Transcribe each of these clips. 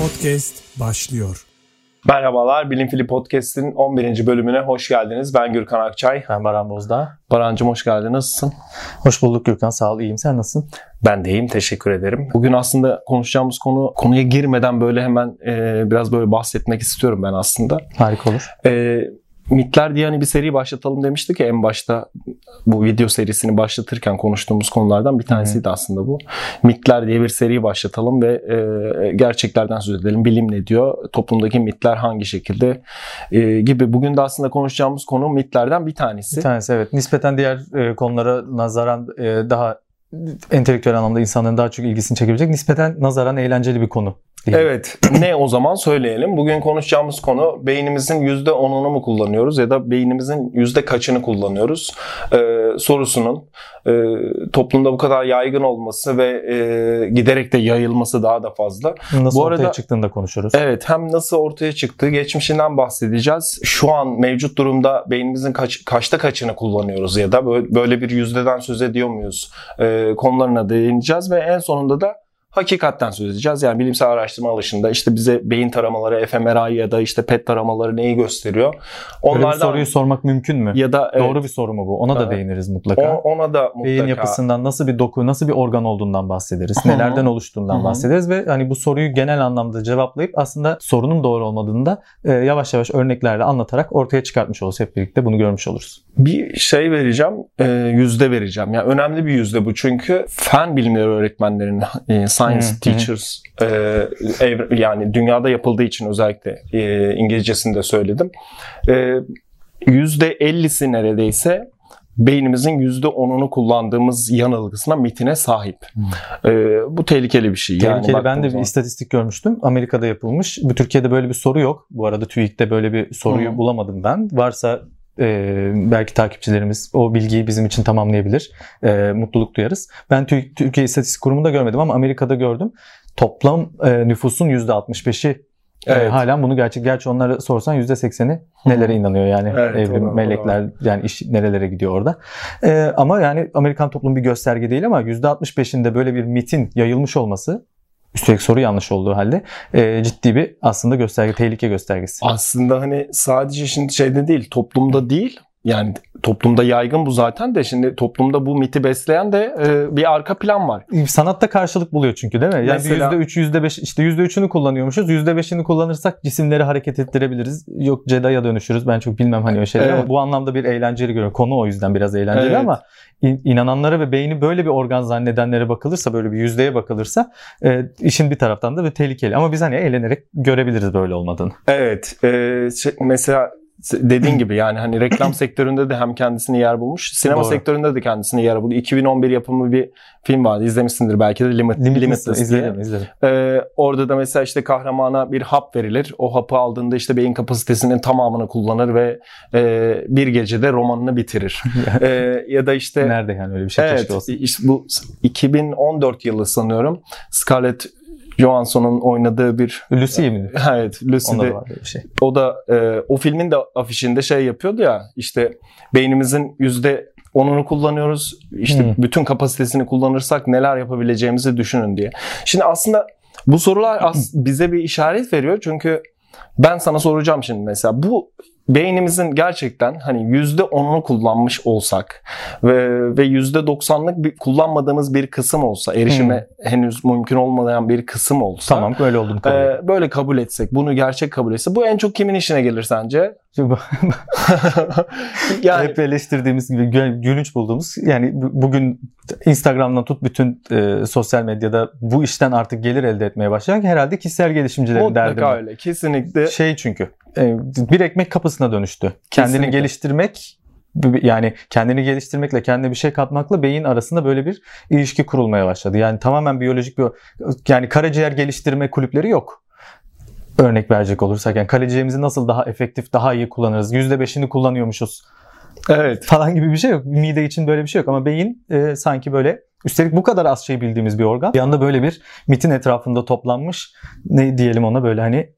Podcast başlıyor. Merhabalar, Bilim Fili Podcast'in 11. bölümüne hoş geldiniz. Ben Gürkan Akçay. Ben Baran Bozdağ. Barancım hoş geldin. Nasılsın? Hoş bulduk Gürkan. Sağ ol. iyiyim. Sen nasılsın? Ben de iyiyim. Teşekkür ederim. Bugün aslında konuşacağımız konu, konuya girmeden böyle hemen e, biraz böyle bahsetmek istiyorum ben aslında. Harika olur. E, Mitler diye hani bir seri başlatalım demiştik ya en başta bu video serisini başlatırken konuştuğumuz konulardan bir tanesiydi Hı-hı. aslında bu. Mitler diye bir seri başlatalım ve e, gerçeklerden söz edelim. Bilim ne diyor? Toplumdaki mitler hangi şekilde e, gibi. Bugün de aslında konuşacağımız konu mitlerden bir tanesi. Bir tanesi evet. Nispeten diğer e, konulara nazaran e, daha entelektüel anlamda insanların daha çok ilgisini çekebilecek nispeten nazaran eğlenceli bir konu. Evet. ne o zaman söyleyelim. Bugün konuşacağımız konu beynimizin %10'unu mu kullanıyoruz ya da beynimizin yüzde kaçını kullanıyoruz ee, sorusunun e, toplumda bu kadar yaygın olması ve e, giderek de yayılması daha da fazla. Nasıl bu ortaya arada, çıktığını da konuşuruz. Evet. Hem nasıl ortaya çıktığı, geçmişinden bahsedeceğiz. Şu an mevcut durumda beynimizin kaç, kaçta kaçını kullanıyoruz ya da böyle bir yüzdeden söz ediyor muyuz? E, konularına değineceğiz ve en sonunda da hakikatten söz edeceğiz. Yani bilimsel araştırma alışında işte bize beyin taramaları, fMRI ya da işte PET taramaları neyi gösteriyor? Onlardan Böyle bir soruyu sormak mümkün mü? Ya da evet, doğru bir soru mu bu? Ona da değiniriz mutlaka. O, ona da mutlaka. Beyin yapısından nasıl bir doku, nasıl bir organ olduğundan bahsederiz. Nelerden oluştuğundan bahsederiz ve hani bu soruyu genel anlamda cevaplayıp aslında sorunun doğru olmadığını da e, yavaş yavaş örneklerle anlatarak ortaya çıkartmış oluruz. Hep birlikte bunu görmüş oluruz. Bir şey vereceğim, e, yüzde vereceğim. Yani önemli bir yüzde bu çünkü fen bilimleri öğretmenlerinin e, science hmm. teachers e, ev, yani dünyada yapıldığı için özellikle e, İngilizcesini söyledim. E, %50'si neredeyse beynimizin %10'unu kullandığımız yanılgısına mitine sahip. Hmm. Bu tehlikeli bir şey. Tehlikeli. Yani ben de bir zaman. istatistik görmüştüm. Amerika'da yapılmış. Bu Türkiye'de böyle bir soru yok. Bu arada TÜİK'te böyle bir soruyu hmm. bulamadım ben. Varsa e, belki takipçilerimiz o bilgiyi bizim için tamamlayabilir. E, mutluluk duyarız. Ben Türkiye İstatistik Kurumu'nda görmedim ama Amerika'da gördüm. Toplam e, nüfusun %65'i e, Evet. E, halen bunu gerçek. Gerçi onlara sorsan %80'i nelere inanıyor yani evet, evrim, doğru, melekler doğru. yani iş nerelere gidiyor orada. E, ama yani Amerikan toplumu bir gösterge değil ama %65'inde böyle bir mitin yayılmış olması Üstelik soru yanlış olduğu halde e, ciddi bir aslında gösterge, tehlike göstergesi. Aslında hani sadece şimdi şeyde değil, toplumda değil yani toplumda yaygın bu zaten de şimdi toplumda bu miti besleyen de e, bir arka plan var. Sanatta karşılık buluyor çünkü değil mi? Yani Mesela, %3, %5 işte %3'ünü kullanıyormuşuz. %5'ini kullanırsak cisimleri hareket ettirebiliriz. Yok Jedi'ya dönüşürüz. Ben çok bilmem hani o şeyler evet. ama bu anlamda bir eğlenceli görüyorum. Konu o yüzden biraz eğlenceli evet. ama inananlara ve beyni böyle bir organ zannedenlere bakılırsa böyle bir yüzdeye bakılırsa e, işin bir taraftan da bir tehlikeli. Ama biz hani eğlenerek görebiliriz böyle olmadığını. Evet. E, şey, mesela dediğin gibi yani hani reklam sektöründe de hem kendisini yer bulmuş. Sinema Doğru. sektöründe de kendisini yer buldu. 2011 yapımı bir film vardı. İzlemişsindir belki de Limit, Limitless, Limitless izledim, izledim. Ee, orada da mesela işte kahramana bir hap verilir. O hapı aldığında işte beyin kapasitesinin tamamını kullanır ve e, bir gecede romanını bitirir. ee, ya da işte nerede yani öyle bir şey evet, olsun. Işte bu 2014 yılı sanıyorum. Scarlett Johansson'un oynadığı bir... Lucy mi? Evet, Lucy'de. bir şey. O da e, o filmin de afişinde şey yapıyordu ya işte beynimizin yüzde onunu kullanıyoruz. İşte hmm. bütün kapasitesini kullanırsak neler yapabileceğimizi düşünün diye. Şimdi aslında bu sorular as- bize bir işaret veriyor çünkü ben sana soracağım şimdi mesela bu beynimizin gerçekten hani yüzde onunu kullanmış olsak ve ve yüzde doksanlık bir kullanmadığımız bir kısım olsa erişime hmm. henüz mümkün olmayan bir kısım olsa tamam böyle olduğunu kabul e, böyle kabul etsek bunu gerçek kabul etse bu en çok kimin işine gelir sence? yani hep eleştirdiğimiz gibi gülünç bulduğumuz yani bugün Instagram'dan tut bütün e, sosyal medyada bu işten artık gelir elde etmeye başlayan herhalde kişisel gelişimcilerin derdi. Mutlaka öyle kesinlikle. Şey çünkü e, bir ekmek kapısına dönüştü. Kendini Kesinlikle. geliştirmek yani kendini geliştirmekle kendine bir şey katmakla beyin arasında böyle bir ilişki kurulmaya başladı. Yani tamamen biyolojik bir yani karaciğer geliştirme kulüpleri yok. Örnek verecek olursak yani karaciğerimizi nasıl daha efektif, daha iyi kullanırız? %5'ini kullanıyormuşuz. Evet. Falan gibi bir şey yok. Mide için böyle bir şey yok ama beyin e, sanki böyle Üstelik bu kadar az şey bildiğimiz bir organ. Bir anda böyle bir mitin etrafında toplanmış ne diyelim ona böyle hani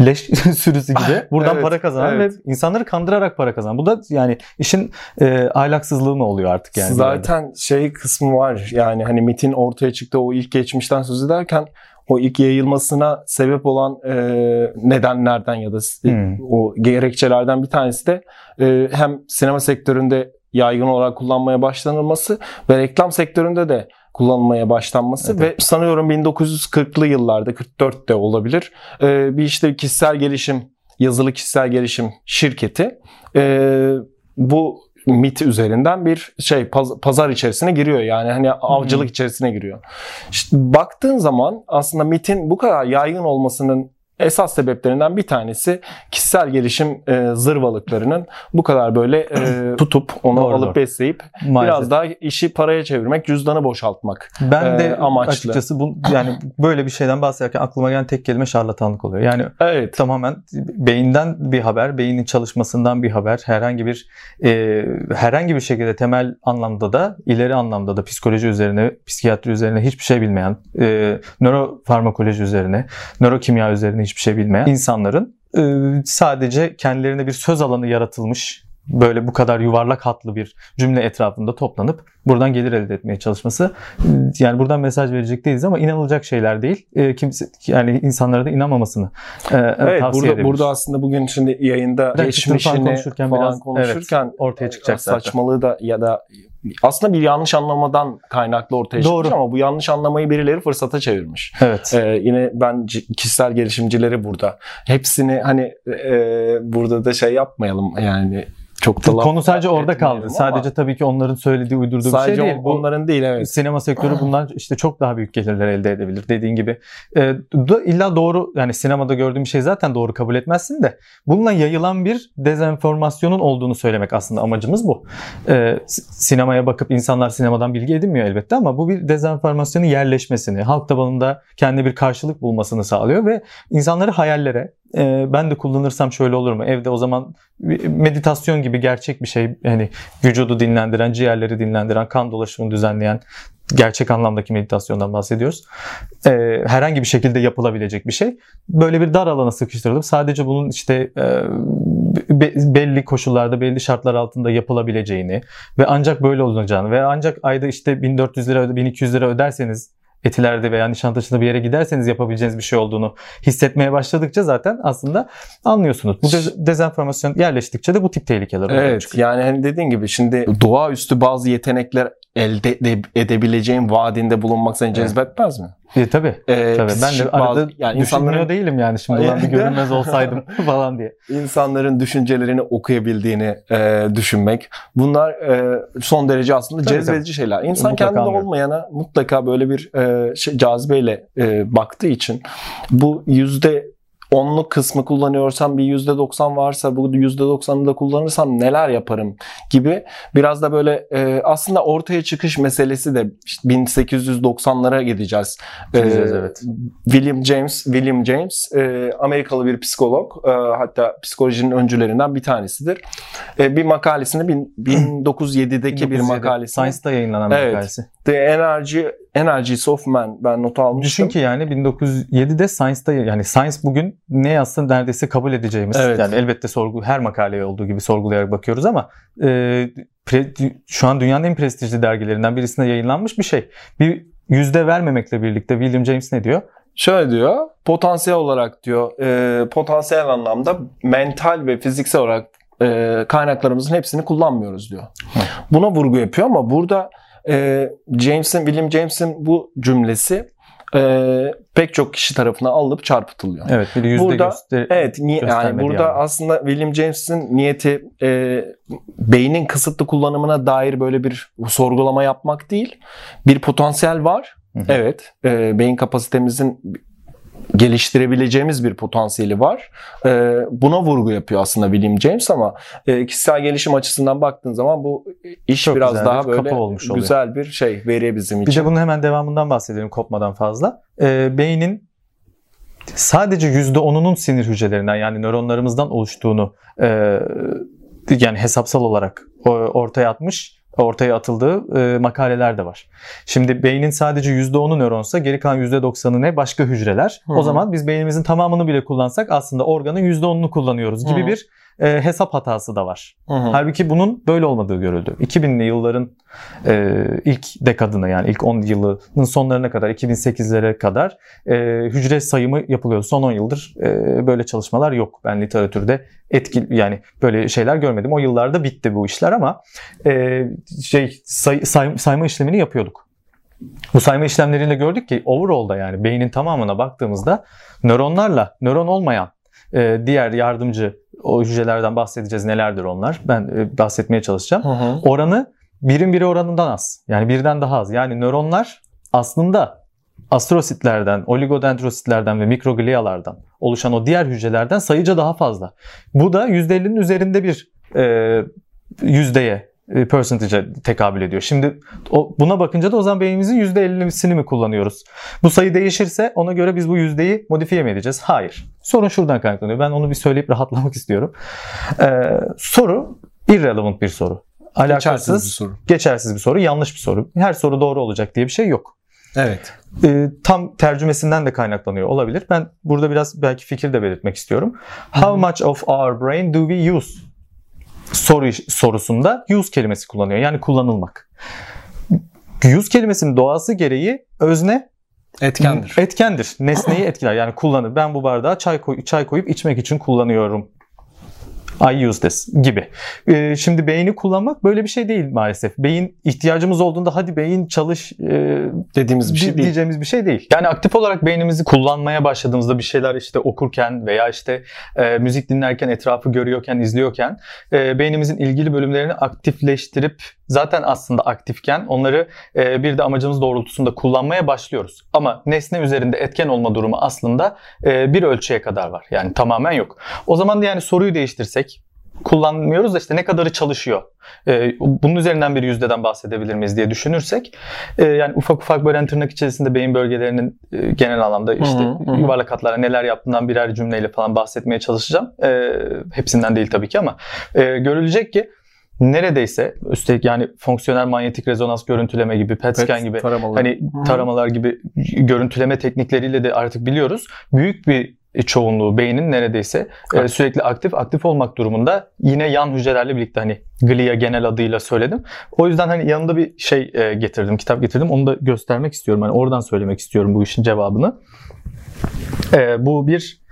leş sürüsü gibi buradan evet, para kazanan evet. ve insanları kandırarak para kazanan. Bu da yani işin e, ahlaksızlığı mı oluyor artık yani? Zaten şey kısmı var yani hani MIT'in ortaya çıktığı o ilk geçmişten söz ederken o ilk yayılmasına sebep olan e, nedenlerden ya da Hmm. o gerekçelerden bir tanesi de e, hem sinema sektöründe yaygın olarak kullanmaya başlanılması ve reklam sektöründe de kullanılmaya başlanması Evet. ve sanıyorum 1940'lı yıllarda 44'te olabilir e, bir işte kişisel gelişim yazılı kişisel gelişim şirketi e, bu MIT üzerinden bir şey paz- pazar içerisine giriyor. Yani hani avcılık içerisine giriyor. İşte baktığın zaman aslında MIT'in bu kadar yaygın olmasının esas sebeplerinden bir tanesi kişisel gelişim e, zırvalıklarının bu kadar böyle e, tutup onu Doğru, alıp doğru. besleyip Maalesef. biraz daha işi paraya çevirmek, cüzdanı boşaltmak. ben de e, amaçlı. açıkçası bu yani böyle bir şeyden bahsederken aklıma gelen tek kelime şarlatanlık oluyor. Yani Evet. tamamen beyinden bir haber, beynin çalışmasından bir haber, herhangi bir e, herhangi bir şekilde temel anlamda da ileri anlamda da psikoloji üzerine, psikiyatri üzerine hiçbir şey bilmeyen, e, nörofarmakoloji üzerine, nörokimya üzerine hiçbir şey bilmeyen insanların e, sadece kendilerine bir söz alanı yaratılmış böyle bu kadar yuvarlak hatlı bir cümle etrafında toplanıp buradan gelir elde etmeye çalışması yani buradan mesaj verecek değiliz ama inanılacak şeyler değil. E, kimse yani insanlara da inanmamasını e, Evet, tavsiye burada burada aslında bugün şimdi yayında çıktım falan geçmişini konuşurken falan biraz- konuşurken ortaya çıkacak saçmalığı da ya da aslında bir yanlış anlamadan kaynaklı ortaya Doğru. çıkmış ama bu yanlış anlamayı birileri fırsata çevirmiş. Evet. Ee, yine ben kişisel gelişimcileri burada. Hepsini hani e, burada da şey yapmayalım yani çok da Konu sadece orada kaldı. ama Sadece tabii ki onların söylediği, uydurduğu bir şey değil. Bu onların değil evet. sinema sektörü bundan işte çok daha büyük gelirler elde edebilir dediğin gibi. E, da illa doğru yani sinemada gördüğüm bir şey zaten doğru kabul etmezsin de bununla yayılan bir dezenformasyonun olduğunu söylemek aslında amacımız bu. E, s- sinemaya bakıp insanlar sinemadan bilgi edinmiyor elbette ama bu bir dezenformasyonun yerleşmesini, halk tabanında kendi bir karşılık bulmasını sağlıyor ve insanları hayallere e, ben de kullanırsam şöyle olur mu? Evde o zaman meditasyon gibi gerçek bir şey yani vücudu dinlendiren, ciğerleri dinlendiren, kan dolaşımını düzenleyen gerçek anlamdaki meditasyondan bahsediyoruz. Ee, herhangi bir şekilde yapılabilecek bir şey. Böyle bir dar alana sıkıştırılıp sadece bunun işte e, be- belli koşullarda, belli şartlar altında yapılabileceğini ve ancak böyle olacağını ve ancak ayda işte 1400 lira, öde- 1200 lira öderseniz Etiler'de veya Nişantaşı'nda bir yere giderseniz yapabileceğiniz bir şey olduğunu hissetmeye başladıkça zaten aslında anlıyorsunuz. Bu dez- dezenformasyon yerleştikçe de bu tip tehlikeler ortaya Evet çıkıyor. yani hani dediğin gibi şimdi doğaüstü bazı yetenekler elde ede- edebileceğin vaadinde bulunmak seni cezbetmez mi? E, tabii. Ee, Tabii. Ben de arada bazı- yani insanların değilim yani şimdi ulan bir görünmez olsaydım falan diye. insanların düşüncelerini okuyabildiğini e, düşünmek. Bunlar e, son derece aslında Tabii, cezbedici şeyler. İnsan Mutlaka kendinde anlıyorum. olmayana mutlaka böyle bir e, şey, cazibeyle e, baktığı için bu yüzde onluk kısmı kullanıyorsam bir yüzde doksan varsa bu yüzde doksanı da kullanırsam neler yaparım gibi biraz da böyle e, aslında ortaya çıkış meselesi de işte 1890'lara gideceğiz. E, Gideceğiz, evet. William James, William James e, Amerikalı bir psikolog e, hatta psikolojinin öncülerinden bir tanesidir. E, bir makalesini bin- 1907'deki bir 1907 makalesini Science'da yayınlanan bir Evet. makalesi. The Energy Energies of Man ben not almıştım. Düşün ki yani 1907'de Science'da yani Science bugün ne yazsa neredeyse kabul edeceğimiz. Evet. Yani elbette sorgu her makaleye olduğu gibi sorgulayarak bakıyoruz ama e, pre- şu an dünyanın en prestijli dergilerinden birisinde yayınlanmış bir şey. Bir yüzde vermemekle birlikte William James ne diyor? Şöyle diyor, potansiyel olarak diyor, e, potansiyel anlamda mental ve fiziksel olarak e, kaynaklarımızın hepsini kullanmıyoruz diyor. Buna vurgu yapıyor ama burada e, James'in, William James'in bu cümlesi e, pek çok kişi tarafından alınıp çarpıtılıyor. Evet bir yüzde Burada- göster- Evet, ni- yani burada yani. aslında William James'in niyeti e, beynin kısıtlı kullanımına dair böyle bir sorgulama yapmak değil. Bir potansiyel var. Hı hı. Evet, e, beyin kapasitemizin geliştirebileceğimiz bir potansiyeli var. E, buna vurgu yapıyor aslında William James ama e, kişisel gelişim açısından baktığın zaman bu iş Çok biraz güzel daha bir böyle olmuş oluyor. güzel bir şey veri bizim Bir için. de bunun hemen devamından bahsedelim kopmadan fazla. Ee, beynin sadece %10'unun sinir hücrelerinden yani nöronlarımızdan oluştuğunu e, yani hesapsal olarak o- ortaya atmış, ortaya atıldığı e, makaleler de var. Şimdi beynin sadece %10'u nöronsa geri kalan %90'ı ne? Başka hücreler. Hı O zaman biz beynimizin tamamını bile kullansak aslında organın %10'unu kullanıyoruz gibi Hı. bir e, hesap hatası da var. Hı hı. Halbuki bunun böyle olmadığı görüldü. 2000'li yılların e, ilk dekadına yani ilk 10 yılının sonlarına kadar 2008'lere kadar e, hücre sayımı yapılıyordu. Son 10 yıldır e, böyle çalışmalar yok. Ben literatürde etkili yani böyle şeyler görmedim. O yıllarda bitti bu işler ama e, şey say, say- sayma işlemini yapıyorduk. Bu sayma işlemleriyle gördük ki overall'da yani beynin tamamına baktığımızda nöronlarla nöron olmayan e, diğer yardımcı o hücrelerden bahsedeceğiz nelerdir onlar. Ben e, bahsetmeye çalışacağım. Hı hı. Oranı birin biri oranından az. Yani birden daha az. Yani nöronlar aslında astrositlerden, oligodendrositlerden ve mikroglialardan oluşan o diğer hücrelerden sayıca daha fazla. Bu da %50'nin üzerinde bir e, yüzdeye, percentage'e tekabül ediyor. Şimdi o, buna bakınca da o zaman beynimizin %50'sini mi kullanıyoruz? Bu sayı değişirse ona göre biz bu yüzdeyi modifiye mi edeceğiz? Hayır. Sorun şuradan kaynaklanıyor. Ben onu bir söyleyip rahatlamak istiyorum. Ee, soru irrelevant bir soru. Geçersiz Alakasız, bir soru. geçersiz bir soru, yanlış bir soru. Her soru doğru olacak diye bir şey yok. Evet. Ee, tam tercümesinden de kaynaklanıyor olabilir. Ben burada biraz belki fikir de belirtmek istiyorum. How much of our brain do we use? Soru sorusunda use kelimesi kullanıyor. Yani kullanılmak. Use kelimesinin doğası gereği özne Etkendir. etkendir. Nesneyi etkiler. Yani kullanır. Ben bu bardağa çay, koy, çay koyup içmek için kullanıyorum. I use this gibi. Ee, şimdi beyni kullanmak böyle bir şey değil maalesef. Beyin ihtiyacımız olduğunda hadi beyin çalış e, Dediğimiz bir şey değil. diyeceğimiz bir şey değil. Yani aktif olarak beynimizi kullanmaya başladığımızda bir şeyler işte okurken veya işte e, müzik dinlerken, etrafı görüyorken, izliyorken e, beynimizin ilgili bölümlerini aktifleştirip zaten aslında aktifken onları e, bir de amacımız doğrultusunda kullanmaya başlıyoruz. Ama nesne üzerinde etken olma durumu aslında e, bir ölçüye kadar var. Yani tamamen yok. O zaman da yani soruyu değiştirsek kullanmıyoruz da işte ne kadarı çalışıyor. E, bunun üzerinden bir yüzdeden bahsedebilir miyiz diye düşünürsek e, yani ufak ufak böyle hani tırnak içerisinde beyin bölgelerinin e, genel anlamda işte Hı hı, yuvarlak hatlara neler yaptığından birer cümleyle falan bahsetmeye çalışacağım. E, hepsinden değil tabii ki ama e, görülecek ki neredeyse üstelik yani fonksiyonel manyetik rezonans görüntüleme gibi, PET scan gibi taramalar. hani taramalar gibi görüntüleme teknikleriyle de artık biliyoruz. Büyük bir çoğunluğu beynin neredeyse e, Aktif. sürekli aktif aktif olmak durumunda yine yan hücrelerle birlikte hani glia genel adıyla söyledim. O yüzden hani yanında bir şey e, getirdim, kitap getirdim. Onu da göstermek istiyorum. Hani oradan söylemek istiyorum bu işin cevabını. E, bu bir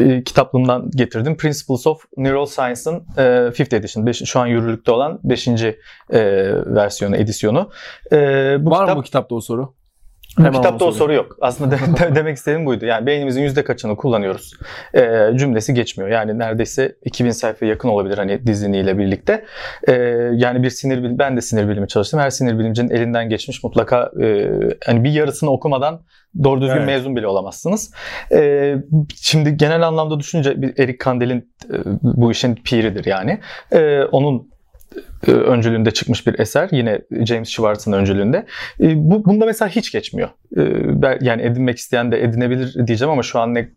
e, kitaplığımdan getirdim. Principles of Neural Science'ın e, 5th edition. Beş- şu an yürürlükte olan 5. E, versiyonu, edisyonu. E, bu Var kitap, mı bu kitapta o soru? Hemen kitapta o soru yok. Aslında de- de- demek istediğim buydu. Yani beynimizin yüzde kaçını kullanıyoruz e, cümlesi geçmiyor. Yani neredeyse 2000 sayfaya yakın olabilir hani diziniyle birlikte. E, yani bir sinir bilimi, ben de sinir bilimi çalıştım. Her sinir bilimcinin elinden geçmiş mutlaka e, hani bir yarısını okumadan doğru düzgün Evet. mezun bile olamazsınız. E, şimdi genel anlamda düşününce Eric Kandel'in e, bu işin piridir yani. E, onun öncülüğünde çıkmış bir eser. Yine James Schwartz'ın öncülüğünde. E, bu bunda mesela hiç geçmiyor. E, yani edinmek isteyen de edinebilir diyeceğim ama şu an ne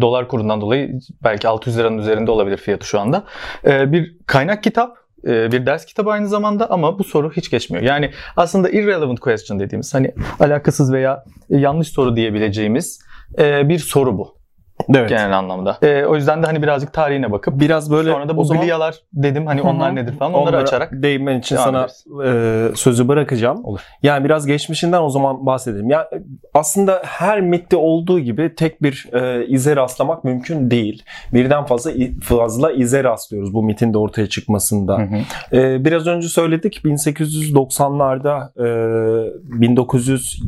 dolar kurundan dolayı belki 600 liranın üzerinde olabilir fiyatı şu anda. E, bir kaynak kitap, e, bir ders kitabı aynı zamanda ama bu soru hiç geçmiyor. Yani aslında irrelevant question dediğimiz hani alakasız veya yanlış soru diyebileceğimiz e, bir soru bu Evet. genel anlamda. E, o yüzden de hani birazcık tarihine bakıp Biraz böyle sonra da bu zaman glialar dedim hani onlar nedir falan onları onlara açarak değinmen için sana e, sözü bırakacağım. Olur. Yani biraz geçmişinden o zaman bahsedelim. Ya aslında her mitte olduğu gibi tek bir e, ize rastlamak mümkün değil. Birden fazla fazla ize rastlıyoruz bu mitin de ortaya çıkmasında. Hı hı. Ee, biraz önce söyledik 1890'larda e, 1900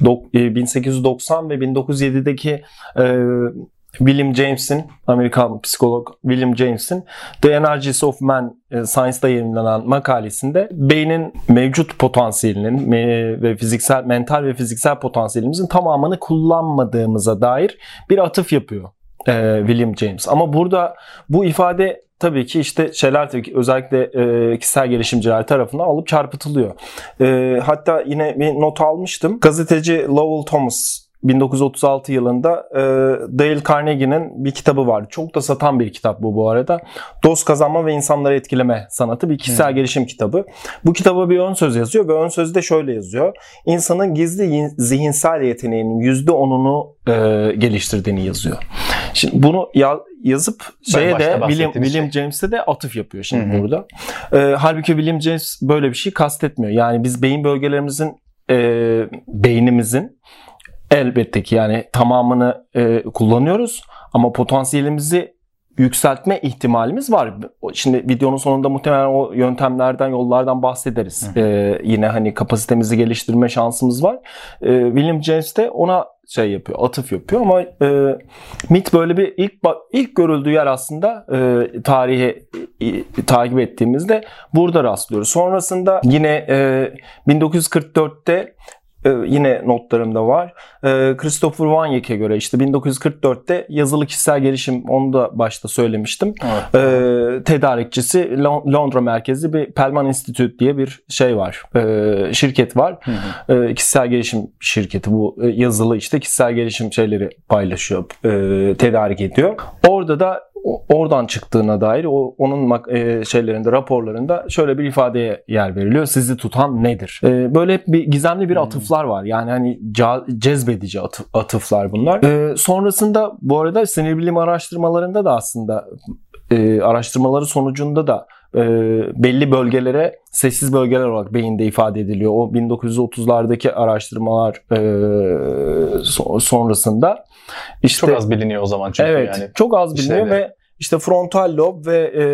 dok- e, 1890 ve 1907'deki e, William James'in Amerikan psikolog William James'in The Energies of Man e, Science'da yayınlanan makalesinde beynin mevcut potansiyelinin ve fiziksel mental ve fiziksel potansiyelimizin tamamını kullanmadığımıza dair bir atıf yapıyor e, William James. Ama burada bu ifade tabii ki işte şeyler tabii ki özellikle e, kişisel gelişimciler tarafından alıp çarpıtılıyor. E, hatta yine bir not almıştım. Gazeteci Lowell Thomas 1936 yılında e, Dale Carnegie'nin bir kitabı vardı. Çok da satan bir kitap bu bu arada. Dost kazanma ve insanları etkileme sanatı bir kişisel Hmm. gelişim kitabı. Bu kitaba bir ön söz yazıyor ve ön sözde şöyle yazıyor. İnsanın gizli zihinsel yeteneğinin %10'unu e, geliştirdiğini yazıyor. Şimdi bunu ya, yazıp şeye de William, bahsettiğimiz William şey. James'e de atıf yapıyor şimdi Hı hı. burada. Ee, halbuki William James böyle bir şey kastetmiyor. Yani biz beyin bölgelerimizin e, beynimizin elbette ki yani tamamını e, kullanıyoruz ama potansiyelimizi yükseltme ihtimalimiz var. Şimdi videonun sonunda muhtemelen o yöntemlerden, yollardan bahsederiz. Ee, yine hani kapasitemizi geliştirme şansımız var. Ee, William James de ona şey yapıyor, atıf yapıyor ama e, MIT böyle bir ilk ilk görüldüğü yer aslında e, tarihi e, takip ettiğimizde burada rastlıyoruz. Sonrasında yine e, 1944'te e, yine notlarımda var. E, Christopher Wanyek'e göre işte 1944'te yazılı kişisel gelişim onu da başta söylemiştim. Evet. E, tedarikçisi Lon- Londra merkezli bir Pelman Institute diye bir şey var. E, şirket var. Hı hı. Kişisel gelişim şirketi bu e, yazılı işte kişisel gelişim şeyleri paylaşıyor, e, tedarik ediyor. Orada da oradan çıktığına dair o onun e, şeylerinde raporlarında şöyle bir ifadeye yer veriliyor. Sizi tutan nedir? E, böyle hep bir gizemli bir Hmm. atıflar var. Yani hani cezbedici atı- atıflar bunlar. E, sonrasında bu arada sinir bilim araştırmalarında da aslında e, araştırmaları sonucunda da e, belli bölgelere sessiz bölgeler olarak beyinde ifade ediliyor. O 1930'lardaki araştırmalar e, so- sonrasında işte Çok az biliniyor o zaman çünkü evet yani. çok az biliniyor işlevleri. ve işte frontal lob ve e,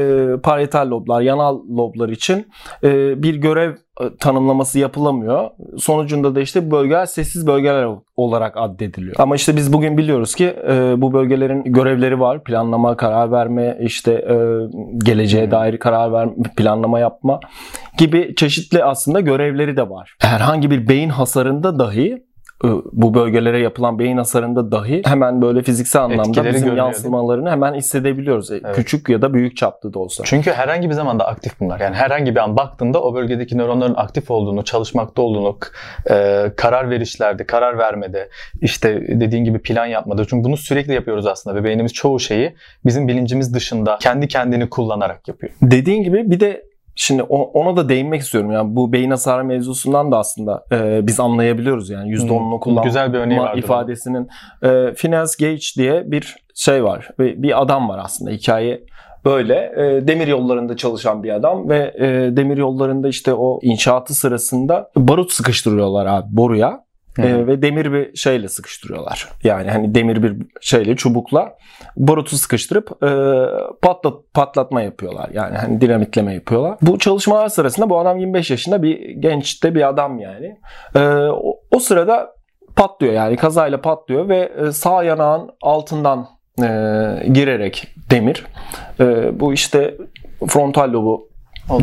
parietal loblar, yanal loblar için e, bir görev e, tanımlaması yapılamıyor. Sonucunda da işte bu bölgeler sessiz bölgeler olarak addediliyor. Ama işte biz bugün biliyoruz ki e, bu bölgelerin görevleri var. Planlama, karar verme, işte e, geleceğe Hmm. dair karar verme, planlama yapma gibi çeşitli aslında görevleri de var. Herhangi bir beyin hasarında dahi bu bölgelere yapılan beyin hasarında dahi hemen böyle fiziksel anlamda Etkileri bizim görünüyor, yansımalarını hemen hissedebiliyoruz. E, Evet. Küçük ya da büyük çaplı da olsa. Çünkü herhangi bir zamanda aktif bunlar. Yani herhangi bir an baktığında o bölgedeki nöronların aktif olduğunu, çalışmakta olduğunu, e, karar verişlerde, karar vermede, işte dediğin gibi plan yapmada. Çünkü bunu sürekli yapıyoruz aslında ve beynimiz çoğu şeyi bizim bilincimiz dışında kendi kendini kullanarak yapıyor. Dediğin gibi bir de şimdi ona da değinmek istiyorum. Yani bu beyin hasarı mevzusundan da aslında e, biz anlayabiliyoruz yani %10'unu Hmm, kullanma Güzel bir örneği ifadesinin e, Phineas Gage diye bir şey var. Ve bir adam var aslında hikaye böyle e, demir yollarında çalışan bir adam ve e, demir yollarında işte o inşaatı sırasında barut sıkıştırıyorlar abi boruya. E, ve demir bir şeyle sıkıştırıyorlar. Yani hani demir bir şeyle çubukla barutu sıkıştırıp e, patlat patlatma yapıyorlar. Yani hani dinamitleme yapıyorlar. Bu çalışmalar sırasında bu adam 25 yaşında bir genç de bir adam yani. E, o, o sırada patlıyor yani kazayla patlıyor ve e, sağ yanağın altından e, girerek demir e, bu işte frontal lobu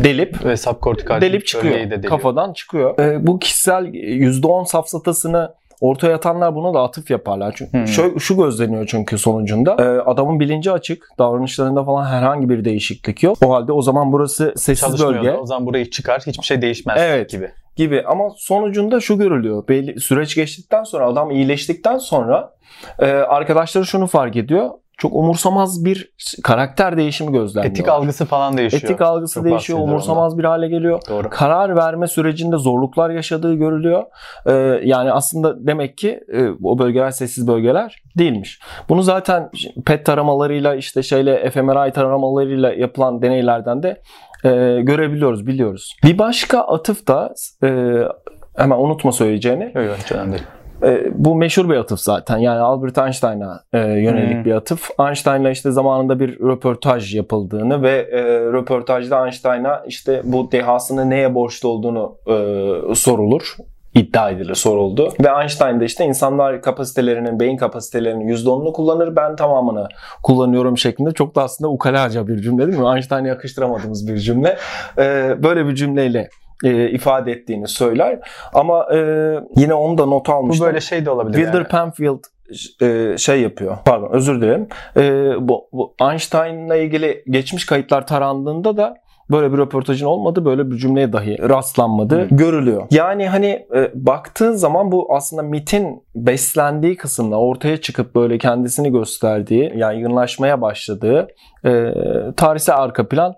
delip Ve subkortikal delip çıkıyor. de deliyor. Kafadan çıkıyor. Ee, bu kişisel %10 safsatasını ortaya atanlar buna da atıf yaparlar. Çünkü Hmm. şu, şu gözleniyor çünkü sonucunda. Ee, adamın bilinci açık. Davranışlarında falan herhangi bir değişiklik yok. O halde o zaman burası sessiz bölge da, o zaman burayı çıkar hiçbir şey değişmez Evet. gibi. gibi. Ama sonucunda şu görülüyor. Belli süreç geçtikten sonra adam iyileştikten sonra e, arkadaşları şunu fark ediyor. Çok umursamaz bir karakter değişimi gözlemliyor. Etik algısı falan değişiyor. Etik algısı Çok değişiyor. Umursamaz bir hale geliyor. Doğru. karar verme sürecinde zorluklar yaşadığı görülüyor. Ee, yani aslında demek ki e, o bölgeler sessiz bölgeler değilmiş. Bunu zaten PET taramalarıyla işte şeyle fMRI taramalarıyla yapılan deneylerden de e, görebiliyoruz, biliyoruz. Bir başka atıf da e, hemen unutma söyleyeceğini. Yok yok önemli değil. E, bu meşhur bir atıf zaten. Yani Albert Einstein'a e, yönelik Hmm. bir atıf. Einstein'la işte zamanında bir röportaj yapıldığını ve e, röportajda Einstein'a işte bu dehasını neye borçlu olduğunu e, sorulur iddia edilir, soruldu. Ve Einstein de işte insanlar kapasitelerinin, beyin kapasitelerinin %10'unu kullanır, ben tamamını kullanıyorum şeklinde çok da aslında ukalaca bir cümle değil mi? Einstein'a yakıştıramadığımız bir cümle. E, böyle bir cümleyle e, ifade ettiğini söyler. Ama e, yine onu da not Bu almıştım. böyle şey de olabilir Wilder yani. Penfield e, şey yapıyor. Pardon özür dilerim. E, bu, bu Einstein'la ilgili geçmiş kayıtlar tarandığında da böyle bir röportajın olmadı, böyle bir cümleye dahi rastlanmadı, Hı. görülüyor. Yani hani e, baktığın zaman bu aslında mitin beslendiği kısımda ortaya çıkıp böyle kendisini gösterdiği, yaygınlaşmaya başladığı e, tarihsel arka plan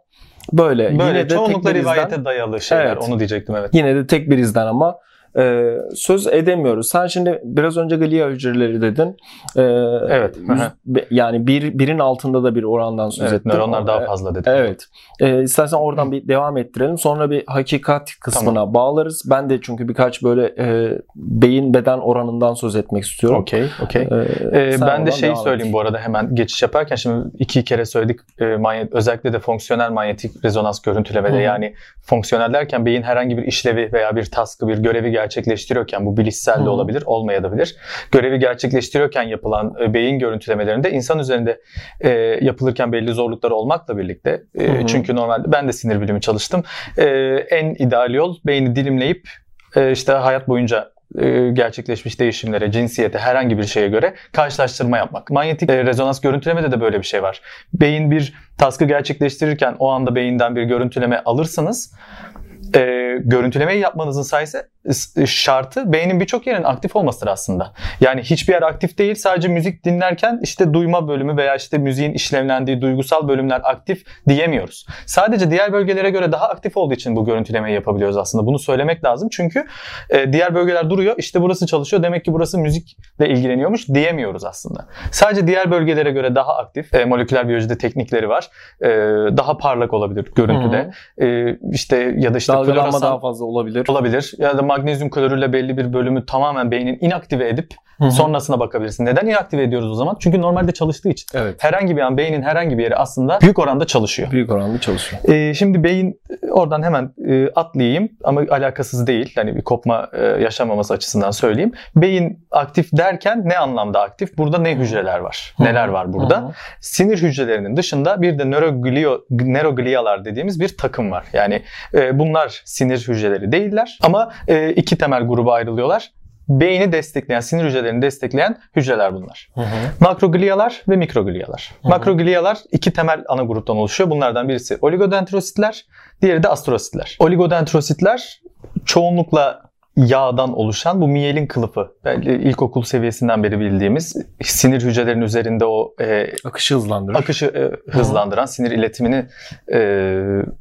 böyle. Böyle Yine de çoğunlukla bir izden- rivayete dayalı şeyler Evet. onu diyecektim evet. Yine de tek bir izden ama e, söz edemiyoruz. Sen şimdi biraz önce glia hücreleri dedin. E, Evet. yüz- yani bir, birin altında da bir orandan söz Evet, ettin. nöronlar daha E, fazla dedim. Evet. E, istersen oradan bir devam ettirelim. Sonra bir hakikat kısmına bağlarız. Ben de çünkü birkaç böyle e, beyin beden oranından söz etmek istiyorum. Okey, okey. E, Ee, sen ben de şeyi söyleyeyim et. bu arada hemen geçiş yaparken şimdi iki kere söyledik e, manyet, özellikle de fonksiyonel manyetik rezonans görüntülemede hı. yani fonksiyonel derken beyin herhangi bir işlevi veya bir taskı bir görevi gerçekleştiriyorken bu bilişsel de olabilir olmayabilir. Görevi gerçekleştiriyorken yapılan e, beyin görüntülemelerinde insan üzerinde e, yapılırken belli zorlukları olmakla birlikte e, çünkü normalde ben de sinir bilimi çalıştım. E, en ideal yol beyni dilimleyip e, işte hayat boyunca e, gerçekleşmiş değişimlere, cinsiyete, herhangi bir şeye göre karşılaştırma yapmak. Manyetik e, rezonans görüntülemede de böyle bir şey var. Beyin bir taskı gerçekleştirirken o anda beyinden bir görüntüleme alırsınız. E, görüntülemeyi yapmanızın sayısı s- şartı beynin birçok yerin aktif olmasıdır aslında. Yani hiçbir yer aktif değil. Sadece müzik dinlerken işte duyma bölümü veya işte müziğin işlevlendiği duygusal bölümler aktif diyemiyoruz. Sadece diğer bölgelere göre daha aktif olduğu için bu görüntülemeyi yapabiliyoruz aslında. Bunu söylemek lazım. Çünkü e, diğer bölgeler duruyor. İşte burası çalışıyor. Demek ki burası müzikle ilgileniyormuş diyemiyoruz aslında. Sadece diğer bölgelere göre daha aktif. E, moleküler biyolojide teknikleri var. E, daha parlak olabilir görüntüde. E, işte ya da işte floresan- daha fazla olabilir. olabilir. Ya da magnezyum klorürle belli bir bölümü tamamen beynin inaktive edip sonrasına bakabilirsin. Neden inaktive ediyoruz o zaman? Çünkü normalde çalıştığı için. Evet. Herhangi bir an beynin herhangi bir yeri aslında büyük oranda çalışıyor. Büyük oranda çalışıyor. Ee, şimdi beyin e, oradan hemen e, atlayayım ama alakasız değil. Hani bir kopma e, yaşamaması açısından söyleyeyim. Beyin aktif derken ne anlamda aktif? Burada ne hücreler var? Neler var burada? Hı hı. Sinir hücrelerinin dışında bir de nöroglio, nöroglialar dediğimiz bir takım var. Yani e, bunlar sinir hücreleri değiller ama e, iki temel gruba ayrılıyorlar. Beyni destekleyen, sinir hücrelerini destekleyen hücreler bunlar. Hı hı. Makroglialar ve mikroglialar. Hı hı. Makroglialar iki temel ana gruptan oluşuyor. Bunlardan birisi oligodendrositler, diğeri de astrositler. Oligodendrositler çoğunlukla yağdan oluşan bu miyelin kılıfı. Belki ilkokul seviyesinden beri bildiğimiz sinir hücrelerinin üzerinde o e, Akışı hızlandırır. akışı e, hızlandıran, sinir iletimini e,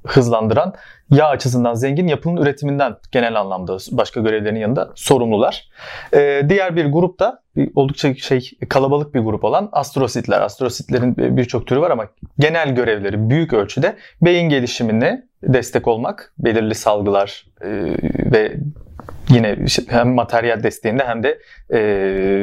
hızlandıran yağ açısından zengin yapının üretiminden genel anlamda başka görevlerin yanında sorumlular. E, diğer bir grup da oldukça şey kalabalık bir grup olan astrositler. Astrositlerin e, birçok türü var ama genel görevleri büyük ölçüde beyin gelişimine destek olmak, belirli salgılar e, ve yine hem materyal desteğinde hem de e,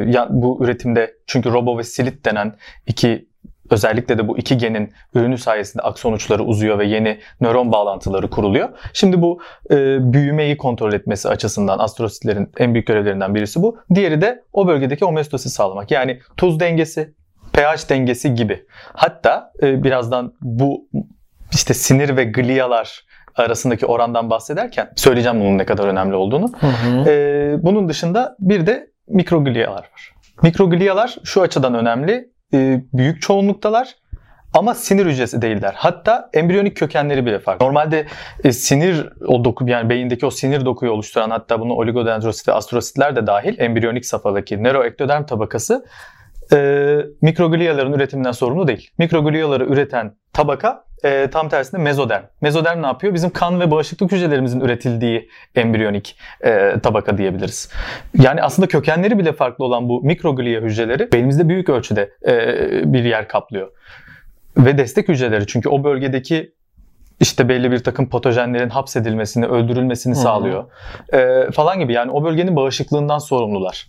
ya, bu üretimde çünkü robo ve silit denen iki özellikle de bu iki genin ürünü sayesinde akson uçları uzuyor ve yeni nöron bağlantıları kuruluyor. Şimdi bu e, büyümeyi kontrol etmesi açısından astrositlerin en büyük görevlerinden birisi bu. Diğeri de o bölgedeki homeostasi sağlamak. Yani tuz dengesi, pH dengesi gibi. Hatta e, birazdan bu işte sinir ve glialar arasındaki orandan bahsederken söyleyeceğim bunun ne kadar önemli olduğunu. Hı hı. Ee, bunun dışında bir de mikroglialar var. Mikroglialar şu açıdan önemli. Ee, büyük çoğunluktalar ama sinir hücresi değiller. Hatta embriyonik kökenleri bile farklı. Normalde e, sinir o doku yani beyindeki o sinir dokuyu oluşturan hatta bunu oligodendrosit ve astrositler de dahil embriyonik safhadaki nöroektoderm tabakası e, mikrogliaların üretiminden sorumlu değil. Mikrogliaları üreten tabaka e, tam tersine mezoderm. Mezoderm ne yapıyor? Bizim kan ve bağışıklık hücrelerimizin üretildiği embriyonik e, tabaka diyebiliriz. Yani aslında kökenleri bile farklı olan bu mikroglia hücreleri beynimizde büyük ölçüde e, bir yer kaplıyor. Ve destek hücreleri çünkü o bölgedeki işte belli bir takım patojenlerin hapsedilmesini, öldürülmesini Hı hı. sağlıyor. E, falan gibi yani o bölgenin bağışıklığından sorumlular.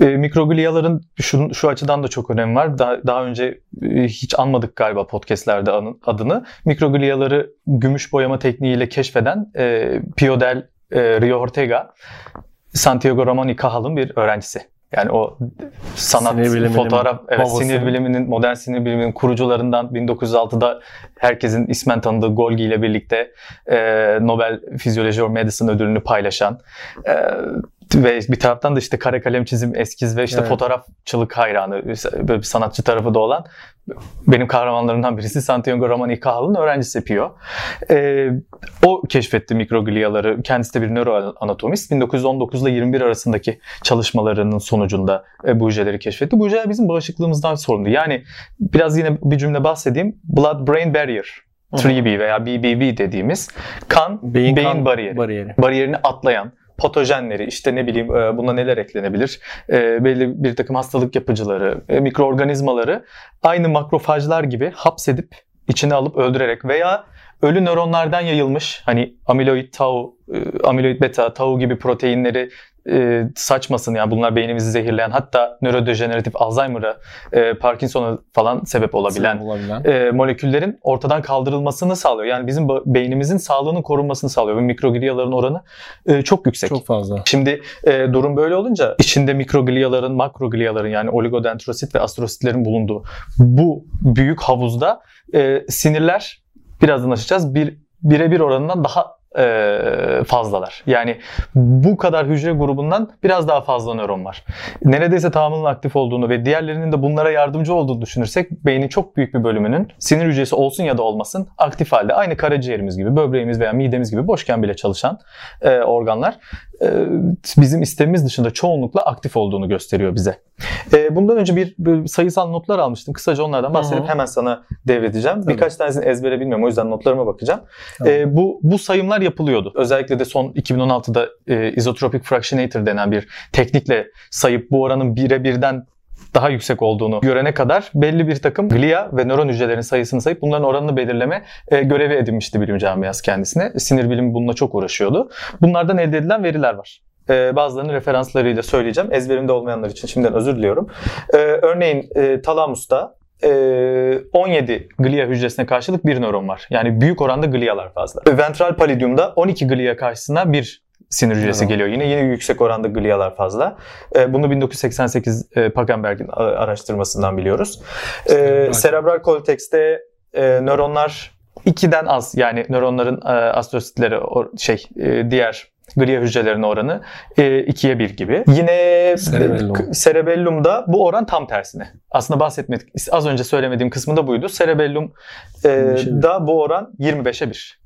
E, mikrogliaların şu, şu açıdan da çok önemi var. Daha, daha önce e, hiç anmadık galiba podcastlerde adını. Mikrogliaları gümüş boyama tekniğiyle keşfeden e, Pio del e, Rio Ortega, Santiago Ramon y Cajal'ın bir öğrencisi. Yani o sanat, Sinir fotoğraf, evet, babası. sinir biliminin, modern sinir biliminin kurucularından 1906'da herkesin ismen tanıdığı Golgi ile birlikte e, Nobel Physiology or Medicine ödülünü paylaşan e, ve bir taraftan da işte kare kalem çizim, eskiz ve işte Evet. fotoğrafçılık hayranı, böyle bir sanatçı tarafı da olan benim kahramanlarımdan birisi Santiago Ramon y Cajal'ın öğrencisi Pio. E, o keşfetti mikrogliaları. Kendisi de bir nöroanatomist. 1919 ile 21 arasındaki çalışmalarının sonucunda e, bu hücreleri keşfetti. Bu hücreler bizim bağışıklığımızdan sorumlu. Yani biraz yine bir cümle bahsedeyim. Blood-brain barrier. 3B veya BBB dediğimiz kan, beyin, kan bariyeri. bariyeri. Bariyerini atlayan, patojenleri işte ne bileyim e, buna neler eklenebilir? E, belli bir takım hastalık yapıcıları, e, mikroorganizmaları aynı makrofajlar gibi hapsedip içine alıp öldürerek veya ölü nöronlardan yayılmış hani amiloid tau, amiloid beta, tau gibi proteinleri e, saçmasın yani bunlar beynimizi zehirleyen hatta nörodejeneratif Alzheimer'a, e, Parkinson'a falan sebep olabilen olabilen. e, moleküllerin ortadan kaldırılmasını sağlıyor. Yani bizim beynimizin sağlığının korunmasını sağlıyor. Ve mikrogliyaların oranı e, çok yüksek. Çok fazla. Şimdi e, durum böyle olunca içinde mikrogliyaların, makrogliyaların yani oligodendrosit ve astrositlerin bulunduğu bu büyük havuzda e, sinirler birazdan açacağız bir birebir oranından daha e, fazlalar. Yani bu kadar hücre grubundan biraz daha fazla nöron var. Neredeyse tamamının aktif olduğunu ve diğerlerinin de bunlara yardımcı olduğunu düşünürsek beynin çok büyük bir bölümünün sinir hücresi olsun ya da olmasın aktif halde. Aynı karaciğerimiz gibi, böbreğimiz veya midemiz gibi boşken bile çalışan e, organlar bizim istemimiz dışında çoğunlukla aktif olduğunu gösteriyor bize. E, bundan önce bir, bir sayısal notlar almıştım. Kısaca onlardan bahsedip Hı hı. hemen sana devredeceğim. Tabii. Birkaç tanesini ezbere bilmiyorum o yüzden notlarıma bakacağım. Tamam. E, bu bu sayımlar yapılıyordu. Özellikle de son 2016'da e, isotropic fractionator denen bir teknikle sayıp bu oranın bire birden daha yüksek olduğunu görene kadar belli bir takım glia ve nöron hücrelerinin sayısını sayıp bunların oranını belirleme e, görevi edinmişti bilim camiası kendisine. Sinir bilimi bununla çok uğraşıyordu. Bunlardan elde edilen veriler var. E, bazılarını referanslarıyla söyleyeceğim. Ezberimde olmayanlar için şimdiden özür diliyorum. E, örneğin e, talamusta e, 17 glia hücresine karşılık bir nöron var. Yani büyük oranda glialar fazla. Ventral pallidumda 12 glia karşısına bir sinir hücresi Nöron. geliyor. Yine yine yüksek oranda glialar fazla. E, bunu 1988 e, Pagenberg'in a- araştırmasından biliyoruz. E, serebral kortekste e, nöronlar 2'den az yani nöronların e, astrositleri o, şey e, diğer glia hücrelerinin oranı e, 2'ye 1 gibi. Yine Cerebellum. cerebellumda bu oran tam tersine. Aslında bahsetmedik. Az önce söylemediğim buydu. Cerebellum e, 25'e bir. da bu oran 25'e 1.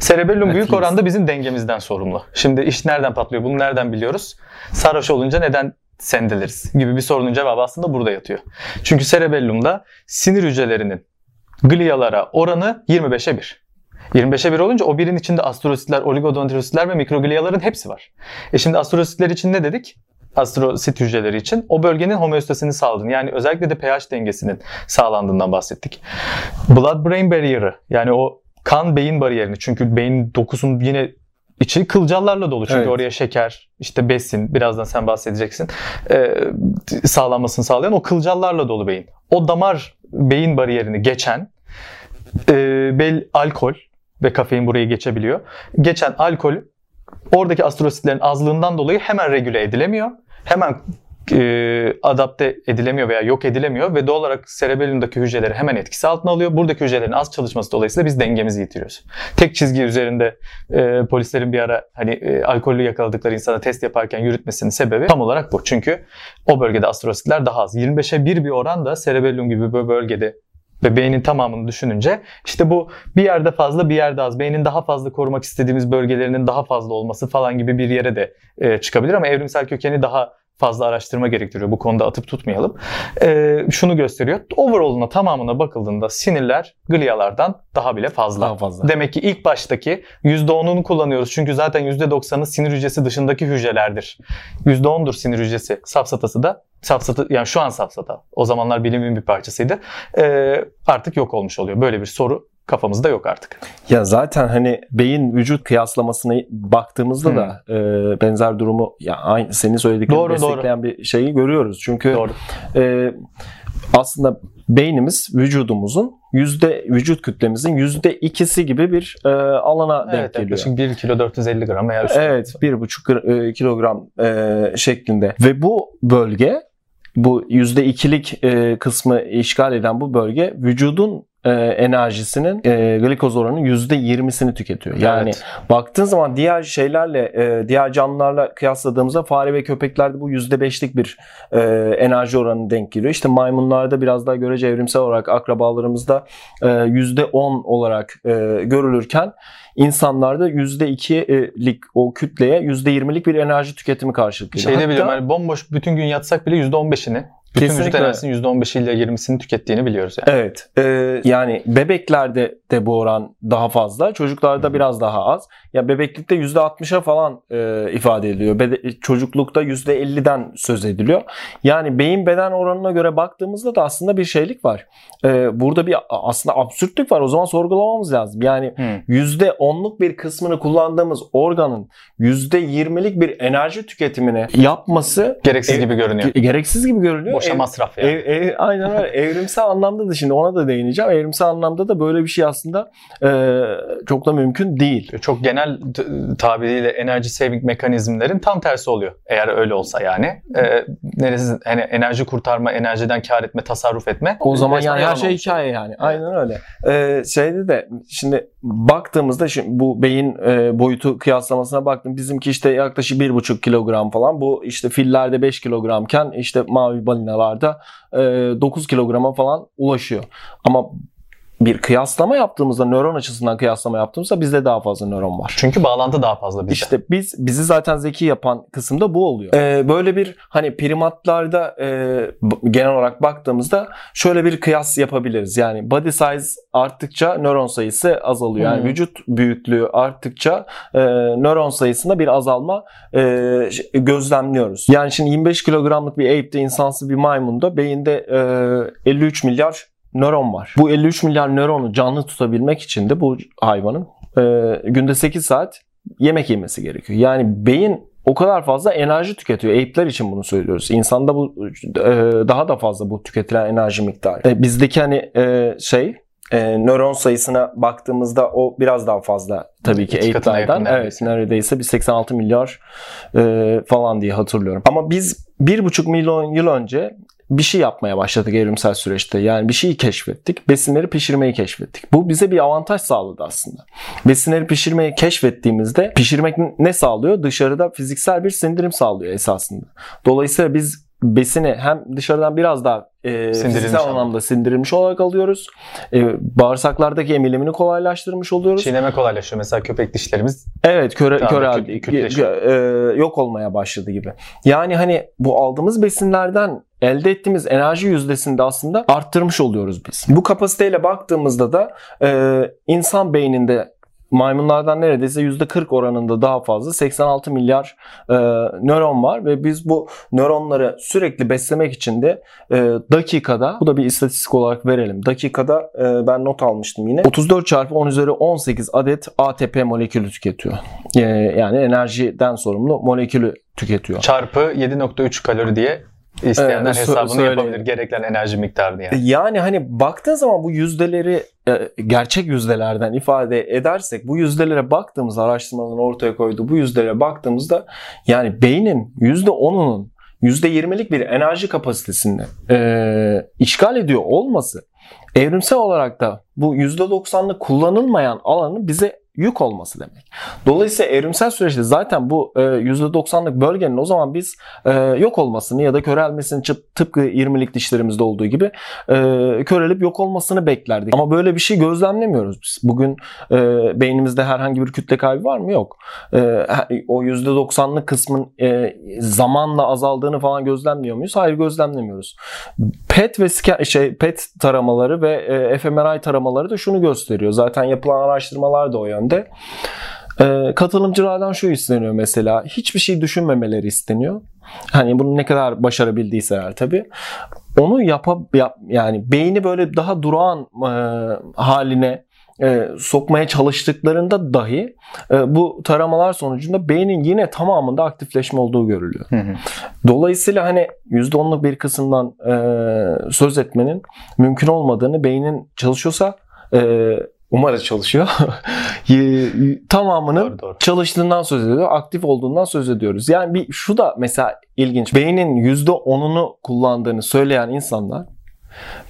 Cerebellum At büyük oranda bizim dengemizden sorumlu. Şimdi iş nereden patlıyor? Bunu nereden biliyoruz? Sarhoş olunca neden sendeleriz gibi bir sorunun cevabı aslında burada yatıyor. Çünkü cerebellumda sinir hücrelerinin glialara oranı 25'e 1. 25'e 1 olunca o birin içinde astrositler, oligodendrositler ve mikrogliaların hepsi var. E şimdi astrositler için ne dedik? Astrosit hücreleri için o bölgenin homeostasini sağladığını yani özellikle de pH dengesinin sağlandığından bahsettik. Blood brain barrier'ı yani o kan beyin bariyerini çünkü beyin dokusunun yine içi kılcallarla dolu çünkü Evet. oraya şeker, işte besin, birazdan sen bahsedeceksin, e, sağlanmasını sağlayan o kılcallarla dolu beyin. O damar beyin bariyerini geçen e, bel alkol ve kafein burayı geçebiliyor. Geçen alkol oradaki astrositlerin azlığından dolayı hemen regüle edilemiyor. Hemen e, adapte edilemiyor veya yok edilemiyor ve doğal olarak cerebellumdaki hücreleri hemen etkisi altına alıyor. Buradaki hücrelerin az çalışması dolayısıyla biz dengemizi yitiriyoruz. Tek çizgi üzerinde e, polislerin bir ara hani e, alkollü yakaladıkları insana test yaparken yürütmesinin sebebi tam olarak bu. Çünkü o bölgede astrositler daha az. 25'e 1 bir oran da cerebellum gibi bir bölgede ve beynin tamamını düşününce işte bu bir yerde fazla bir yerde az. Beynin daha fazla korumak istediğimiz bölgelerinin daha fazla olması falan gibi bir yere de e, çıkabilir ama evrimsel kökeni daha fazla araştırma gerektiriyor. Bu konuda atıp tutmayalım. E, şunu gösteriyor. Overall'una tamamına bakıldığında sinirler glialardan daha bile fazla. Daha fazla. Demek ki ilk baştaki %10'unu kullanıyoruz. Çünkü zaten %90'ı sinir hücresi dışındaki hücrelerdir. %10'dur sinir hücresi. Safsatası da safsata yani şu an safsata. O zamanlar bilimin bir parçasıydı. Ee, artık yok olmuş oluyor. Böyle bir soru kafamızda yok artık. Ya zaten hani beyin vücut kıyaslamasına baktığımızda Hmm. da e, benzer durumu ya aynı senin söylediklerini Doğru, destekleyen bir şeyi görüyoruz. Çünkü Doğru. e, aslında beynimiz vücudumuzun yüzde vücut kütlemizin yüzde ikisi gibi bir e, alana denk Evet, geliyor. yaklaşık 1 kilo 450 gram veya. Evet, bir buçuk e, kilogram e, şeklinde. Ve bu bölge, bu yüzde ikilik e, kısmı işgal eden bu bölge vücudun e, enerjisinin e, glikoz oranının yüzde yirmisini tüketiyor. Yani Evet. baktığın zaman diğer şeylerle, e, diğer canlılarla kıyasladığımızda fare ve köpeklerde bu yüzde beşlik bir e, enerji oranı denk geliyor. İşte maymunlarda biraz daha görece evrimsel olarak akrabalarımızda e, yüzde on olarak e, görülürken insanlarda %2'lik e, o kütleye %20'lik bir enerji tüketimi karşılıklı. Şey de biliyorum yani bomboş bütün gün yatsak bile %15'ini bütün Kesinlikle. vücut enerjisinin %15 ile 20'sini tükettiğini biliyoruz yani. Evet. E, yani bebeklerde de bu oran daha fazla. Çocuklarda hmm. biraz daha az. Ya bebeklikte %60'a falan e, ifade ediliyor. Bede, e, çocuklukta %50'den söz ediliyor. Yani beyin beden oranına göre baktığımızda da aslında bir şeylik var. E, burada bir aslında absürtlük var. O zaman sorgulamamız lazım. Yani hmm. %10 onluk bir kısmını kullandığımız organın %20'lik bir enerji tüketimini yapması gereksiz ev, gibi görünüyor. Gereksiz gibi görünüyor. Boşa ev, masraf yani. Ev, ev, aynen öyle. Evrimsel anlamda da şimdi ona da değineceğim. Evrimsel anlamda da böyle bir şey aslında e, çok da mümkün değil. Çok genel tabiriyle enerji saving mekanizmlerin tam tersi oluyor. Eğer öyle olsa yani. E, neresi hani enerji kurtarma, enerjiden kar etme, tasarruf etme. O zaman yani her şey hikaye yani. Aynen öyle. E, şeyde de şimdi baktığımızda bu beyin e, boyutu kıyaslamasına baktım. Bizimki işte yaklaşık 1,5 kilogram falan. Bu işte fillerde 5 kilogramken işte mavi balinalarda e, 9 kilograma falan ulaşıyor. Ama bir kıyaslama yaptığımızda nöron açısından kıyaslama yaptığımızda bizde daha fazla nöron var. Çünkü bağlantı daha fazla bizde. İşte biz bizi zaten zeki yapan kısımda bu oluyor. Ee, böyle bir hani primatlarda e, genel olarak baktığımızda şöyle bir kıyas yapabiliriz. Yani body size arttıkça nöron sayısı azalıyor. Yani Hmm. vücut büyüklüğü arttıkça e, nöron sayısında bir azalma e, gözlemliyoruz. Yani şimdi 25 kilogramlık bir ape'de insansı bir maymunda beyinde e, 53 milyar nöron var. Bu 53 milyar nöronu canlı tutabilmek için de bu hayvanın e, günde 8 saat yemek yemesi gerekiyor. Yani beyin o kadar fazla enerji tüketiyor. Ape'ler için bunu söylüyoruz. İnsanda bu e, daha da fazla bu tüketilen enerji miktarı. E, bizdeki hani e, şey e, nöron sayısına baktığımızda o biraz daha fazla tabii ki Ape'lerden. Evet neredeyse. bir 86 milyar e, falan diye hatırlıyorum. Ama biz bir buçuk milyon yıl önce bir şey yapmaya başladık evrimsel süreçte. Yani bir şeyi keşfettik. Besinleri pişirmeyi keşfettik. Bu bize bir avantaj sağladı aslında. Besinleri pişirmeyi keşfettiğimizde pişirmek ne sağlıyor? Dışarıda fiziksel bir sindirim sağlıyor esasında. Dolayısıyla biz besini hem dışarıdan biraz daha e, fiziksel anlamda. sindirilmiş olarak alıyoruz. E, bağırsaklardaki emilimini kolaylaştırmış oluyoruz. Çiğneme kolaylaşıyor. Mesela köpek dişlerimiz Evet köre, köre kötüleşiyor. e, yok olmaya başladı gibi. Yani hani bu aldığımız besinlerden elde ettiğimiz enerji yüzdesini de aslında arttırmış oluyoruz biz. Bu kapasiteyle baktığımızda da e, insan beyninde maymunlardan neredeyse %40 oranında daha fazla 86 milyar e, nöron var ve biz bu nöronları sürekli beslemek için de e, dakikada bu da bir istatistik olarak verelim. Dakikada e, ben not almıştım yine. 34 çarpı 10 üzeri 18 adet ATP molekülü tüketiyor. E, yani enerjiden sorumlu molekülü tüketiyor. çarpı 7.3 kalori diye isteyenler sö- hesabını söyleyin. yapabilir. Gereken enerji miktarını yani. Yani hani baktığın zaman bu yüzdeleri e, gerçek yüzdelerden ifade edersek bu yüzdelere baktığımız araştırmaların ortaya koyduğu bu yüzdelere baktığımızda yani beynin %10'unun %20'lik bir enerji kapasitesini e, işgal ediyor olması evrimsel olarak da bu %90'lık kullanılmayan alanın bize yük olması demek. Dolayısıyla evrimsel süreçte zaten bu e, %90'lık bölgenin o zaman biz e, yok olmasını ya da körelmesini tıpkı 20'lik dişlerimizde olduğu gibi e, körelip yok olmasını beklerdik. Ama böyle bir şey gözlemlemiyoruz biz. Bugün e, beynimizde herhangi bir kütle kaybı var mı? Yok. E, o %90'lık kısmın e, zamanla azaldığını falan gözlemliyor muyuz? Hayır gözlemlemiyoruz. PET ve şey PET taramaları ve e, fMRI taramaları da şunu gösteriyor. Zaten yapılan araştırmalar da o yönde. E, katılımcılardan şu isteniyor mesela. Hiçbir şey düşünmemeleri isteniyor. Hani bunu ne kadar başarabildiyseler tabii. Onu yapa yap, yani beyni böyle daha durağan e, haline e, sokmaya çalıştıklarında dahi e, bu taramalar sonucunda beynin yine tamamında aktifleşme olduğu görülüyor. Hı hı. Dolayısıyla hani %10'luk bir kısımdan e, söz etmenin mümkün olmadığını beynin çalışıyorsa e, umarız çalışıyor. tamamının Doğru, doğru. çalıştığından söz ediyor, aktif olduğundan söz ediyoruz. Yani bir şu da mesela ilginç. Beynin %10'unu kullandığını söyleyen insanlar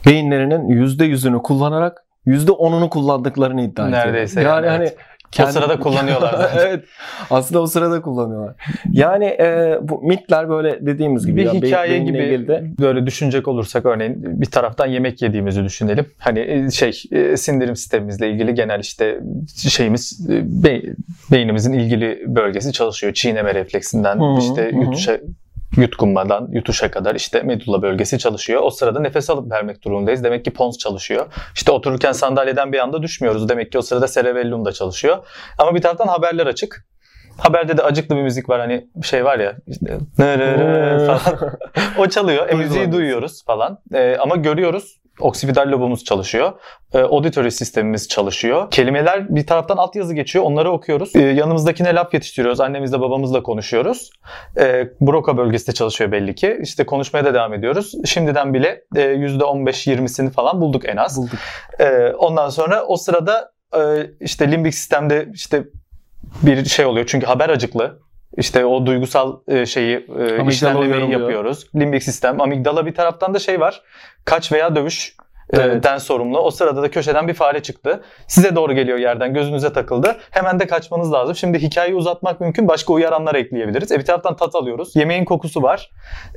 beyinlerinin %100'ünü kullanarak %10'unu kullandıklarını iddia ediyor. Neredeyse Yani, yani, hani evet. O sırada kullanıyorlar evet. Aslında o sırada kullanıyorlar. Yani e, bu mitler böyle dediğimiz gibi. bir ya, hikaye gibi ilgili de- böyle düşünecek olursak örneğin bir taraftan yemek yediğimizi düşünelim. Hani e, şey e, sindirim sistemimizle ilgili genel işte şeyimiz e, be- beynimizin ilgili bölgesi çalışıyor. Çiğneme refleksinden Hı hı, işte hı hı. yutuşa yutkunmadan yutuşa kadar işte medulla bölgesi çalışıyor. O sırada nefes alıp vermek durumundayız. Demek ki pons çalışıyor. İşte otururken sandalyeden bir anda düşmüyoruz. Demek ki o sırada cerebellum da çalışıyor. Ama bir taraftan haberler açık. Haberde de acıklı bir müzik var hani şey var ya işte falan. o çalıyor. E, müziği duyuyoruz falan. E, ama görüyoruz oksipital lobumuz çalışıyor. E, auditory sistemimiz çalışıyor. Kelimeler bir taraftan altyazı geçiyor. Onları okuyoruz. E, yanımızdakine laf yetiştiriyoruz. Annemizle babamızla konuşuyoruz. E, Broca bölgesinde çalışıyor belli ki. İşte konuşmaya da devam ediyoruz. Şimdiden bile e, %15-20'sini falan bulduk en az. Bulduk. E, ondan sonra o sırada e, işte limbik sistemde işte bir şey oluyor. Çünkü haber acıklı. İşte o duygusal e, şeyi e, Amigdala işlemlemeyi yapıyoruz. Limbik sistem, amigdala bir taraftan da şey var. Kaç veya dövüş Evet. den sorumlu. O sırada da köşeden bir fare çıktı. Size doğru geliyor yerden. Gözünüze takıldı. Hemen de kaçmanız lazım. Şimdi hikayeyi uzatmak mümkün. Başka uyaranlar ekleyebiliriz. E bir taraftan tat alıyoruz. Yemeğin kokusu var.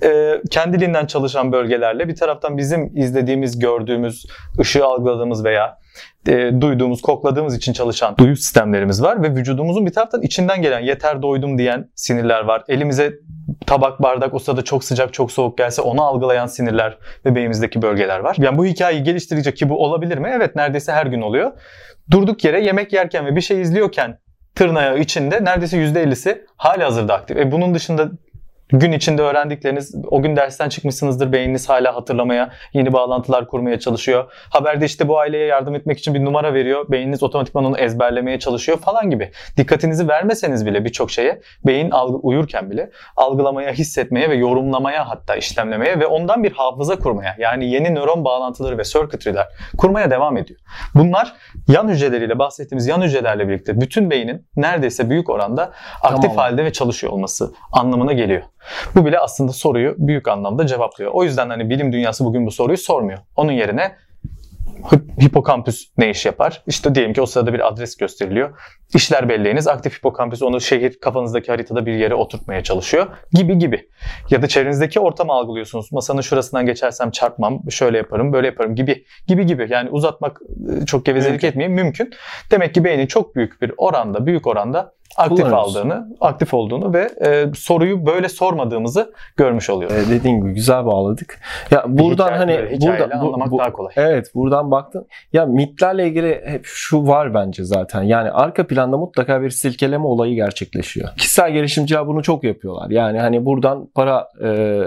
E, kendiliğinden çalışan bölgelerle bir taraftan bizim izlediğimiz, gördüğümüz, ışığı algıladığımız veya e, duyduğumuz, kokladığımız için çalışan duyu sistemlerimiz var ve vücudumuzun bir taraftan içinden gelen yeter doydum diyen sinirler var. Elimize tabak, bardak o sırada çok sıcak, çok soğuk gelse onu algılayan sinirler ve beynimizdeki bölgeler var. Yani bu hikayeyi geliştirecek ki bu olabilir mi? Evet neredeyse her gün oluyor. Durduk yere yemek yerken ve bir şey izliyorken tırnağı içinde neredeyse %50'si hali hazırda aktif. E bunun dışında gün içinde öğrendikleriniz, o gün dersten çıkmışsınızdır, beyniniz hala hatırlamaya, yeni bağlantılar kurmaya çalışıyor. Haberde işte bu aileye yardım etmek için bir numara veriyor, beyniniz otomatikman onu ezberlemeye çalışıyor falan gibi. Dikkatinizi vermeseniz bile birçok şeye, beyin algı, uyurken bile algılamaya, hissetmeye ve yorumlamaya hatta işlemlemeye ve ondan bir hafıza kurmaya, yani yeni nöron bağlantıları ve circuitry'ler kurmaya devam ediyor. Bunlar yan hücreleriyle bahsettiğimiz yan hücrelerle birlikte bütün beynin neredeyse büyük oranda aktif Tamam. halde ve çalışıyor olması anlamına geliyor. Bu bile aslında soruyu büyük anlamda cevaplıyor. O yüzden hani bilim dünyası bugün bu soruyu sormuyor. Onun yerine hipokampüs ne iş yapar? İşte diyelim ki o sırada bir adres gösteriliyor. İşler belleyiniz. Aktif hipokampüs onu şehir kafanızdaki haritada bir yere oturtmaya çalışıyor. Gibi gibi. Ya da çevrenizdeki ortamı algılıyorsunuz. Masanın şurasından geçersem çarpmam, şöyle yaparım, böyle yaparım gibi gibi gibi. Yani uzatmak e, çok gevezelik Mümkün. etmeyeyim mümkün. Demek ki beynin çok büyük bir oranda, büyük oranda aktif aldığını, aktif olduğunu ve e, soruyu böyle sormadığımızı görmüş oluyoruz. Ee, dediğin gibi güzel bağladık. Ya buradan Hikaye- hani burada bu- anlamak bu- daha kolay. Evet buradan baktın. Ya mitlerle ilgili hep şu var bence zaten. Yani arka planda mutlaka bir silkeleme olayı gerçekleşiyor. Kişisel gelişimciler bunu çok yapıyorlar. Yani hani buradan para e,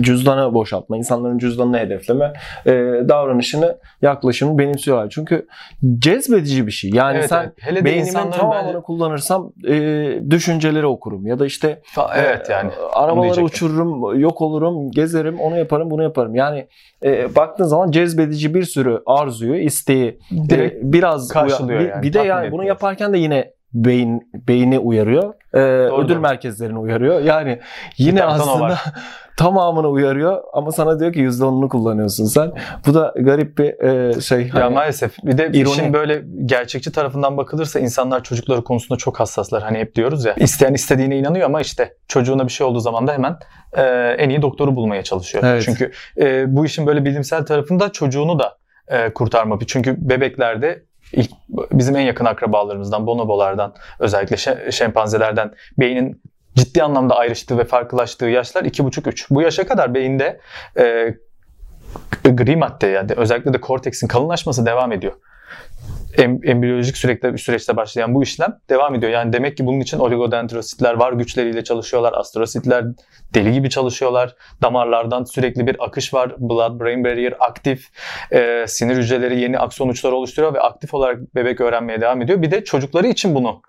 cüzdanı boşaltma, insanların cüzdanını hedefleme e, davranışını, yaklaşımını benimsiyorlar. Çünkü cezbedici bir şey. Yani Evet, sen evet. Hele beynimin tamamını bence- kullanırsam e, düşünceleri okurum. Ya da işte Fa- Evet yani. ee, Arabaları uçururum, yok olurum, gezerim, onu yaparım, bunu yaparım. Yani e, baktığın zaman cezbedici bir sürü arzuyu, isteği Direkt e, biraz karşılıyor bir, yani, bir de tatmin yani bunu ediyor. yaparken de yine beyin beyni uyarıyor. E, ödül doğru. merkezlerini uyarıyor. Yani yine aslında tamamını uyarıyor ama sana diyor ki %10'unu kullanıyorsun sen. Bu da garip bir e, şey. Ya Hani- maalesef. Bir de ironi. işin böyle gerçekçi tarafından bakılırsa insanlar çocukları konusunda çok hassaslar. Hani hep diyoruz ya. isteyen istediğine inanıyor ama işte çocuğuna bir şey olduğu zaman da hemen e, en iyi doktoru bulmaya çalışıyor. Evet. Çünkü e, bu işin böyle bilimsel tarafında çocuğunu da e, kurtarma. Çünkü bebeklerde ilk bizim en yakın akrabalarımızdan, bonobolardan, özellikle şe- şempanzelerden beynin ciddi anlamda ayrıştığı ve farklılaştığı yaşlar 2,5-3. Bu yaşa kadar beyinde e, gri madde yani özellikle de korteksin kalınlaşması devam ediyor. Em, embriyolojik sürekli süreçte başlayan bu işlem devam ediyor. Yani demek ki bunun için oligodendrositler var güçleriyle çalışıyorlar. Astrositler deli gibi çalışıyorlar. Damarlardan sürekli bir akış var. Blood brain barrier aktif. Ee, sinir hücreleri yeni akson uçları oluşturuyor ve aktif olarak bebek öğrenmeye devam ediyor. Bir de çocukları için bunu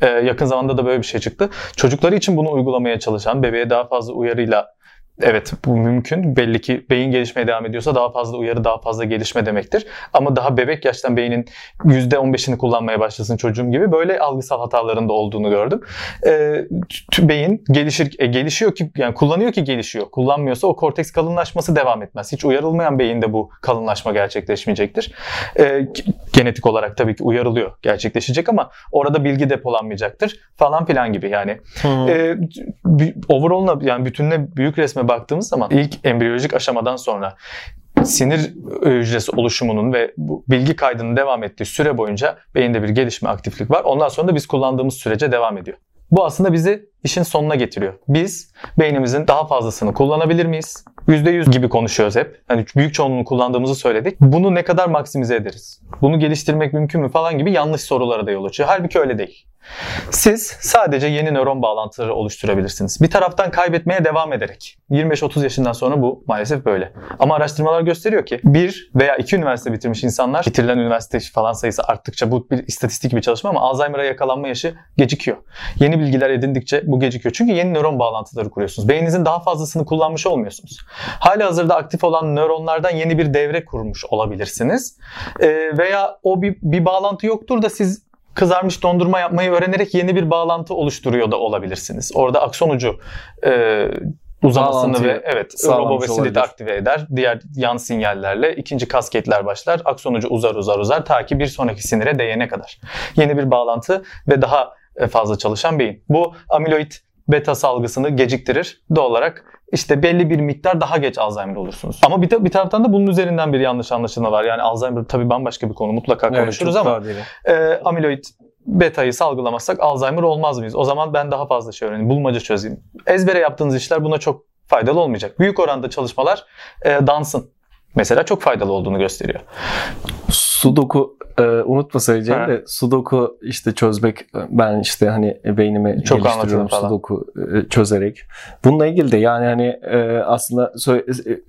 e, yakın zamanda da böyle bir şey çıktı. Çocukları için bunu uygulamaya çalışan, bebeğe daha fazla uyarıyla Evet bu mümkün. Belli ki beyin gelişmeye devam ediyorsa daha fazla uyarı, daha fazla gelişme demektir. Ama daha bebek yaştan beynin %15'ini kullanmaya başlasın çocuğum gibi böyle algısal hataların da olduğunu gördüm. Ee, t- beyin gelişir, e, gelişiyor ki yani kullanıyor ki gelişiyor. Kullanmıyorsa o korteks kalınlaşması devam etmez. Hiç uyarılmayan beyinde bu kalınlaşma gerçekleşmeyecektir. Ee, genetik olarak tabii ki uyarılıyor gerçekleşecek ama orada bilgi depolanmayacaktır falan filan gibi yani. Hı. E, b- overall'una yani bütününe büyük resme baktığımız zaman ilk embriyolojik aşamadan sonra sinir hücresi oluşumunun ve bu bilgi kaydının devam ettiği süre boyunca beyinde bir gelişme aktiflik var. Ondan sonra da biz kullandığımız sürece devam ediyor. Bu aslında bizi işin sonuna getiriyor. Biz beynimizin daha fazlasını kullanabilir miyiz? %100 gibi konuşuyoruz hep. Hani büyük çoğunluğunu kullandığımızı söyledik. Bunu ne kadar maksimize ederiz? Bunu geliştirmek mümkün mü falan gibi yanlış sorulara da yol açıyor. Halbuki öyle değil. Siz sadece yeni nöron bağlantıları oluşturabilirsiniz. Bir taraftan kaybetmeye devam ederek. 25-30 yaşından sonra bu maalesef böyle. Ama araştırmalar gösteriyor ki bir veya iki üniversite bitirmiş insanlar bitirilen üniversite falan sayısı arttıkça bu bir istatistik bir çalışma ama Alzheimer'a yakalanma yaşı gecikiyor. Yeni bilgiler edindikçe bu gecikiyor. Çünkü yeni nöron bağlantıları kuruyorsunuz. Beyninizin daha fazlasını kullanmış olmuyorsunuz. Hali hazırda aktif olan nöronlardan yeni bir devre kurmuş olabilirsiniz. Ee, veya o bir, bir bağlantı yoktur da siz kızarmış dondurma yapmayı öğrenerek yeni bir bağlantı oluşturuyor da olabilirsiniz. Orada akson ucu e, uzamasını Bağlantıyı ve evet olabilir. de aktive eder. Diğer yan sinyallerle ikinci kasketler başlar. Akson ucu uzar uzar uzar ta ki bir sonraki sinire değene kadar. Yeni bir bağlantı ve daha e, fazla çalışan beyin. Bu amiloid beta salgısını geciktirir. Doğal olarak işte belli bir miktar daha geç Alzheimer olursunuz. Ama bir, ta- bir taraftan da bunun üzerinden bir yanlış anlaşılma var. Yani Alzheimer tabii bambaşka bir konu mutlaka konuşuruz çok ama e, amiloid beta'yı salgılamazsak Alzheimer olmaz mıyız? O zaman ben daha fazla şey öğreneyim, bulmaca çözeyim. Ezbere yaptığınız işler buna çok faydalı olmayacak. Büyük oranda çalışmalar e, dansın mesela çok faydalı olduğunu gösteriyor. Sudoku e, unutma söyleyeceğim Ha. de Sudoku işte çözmek ben işte hani beynimi Çok geliştiriyorum. Sudoku e, çözerek. Bununla ilgili de yani hani e, aslında e,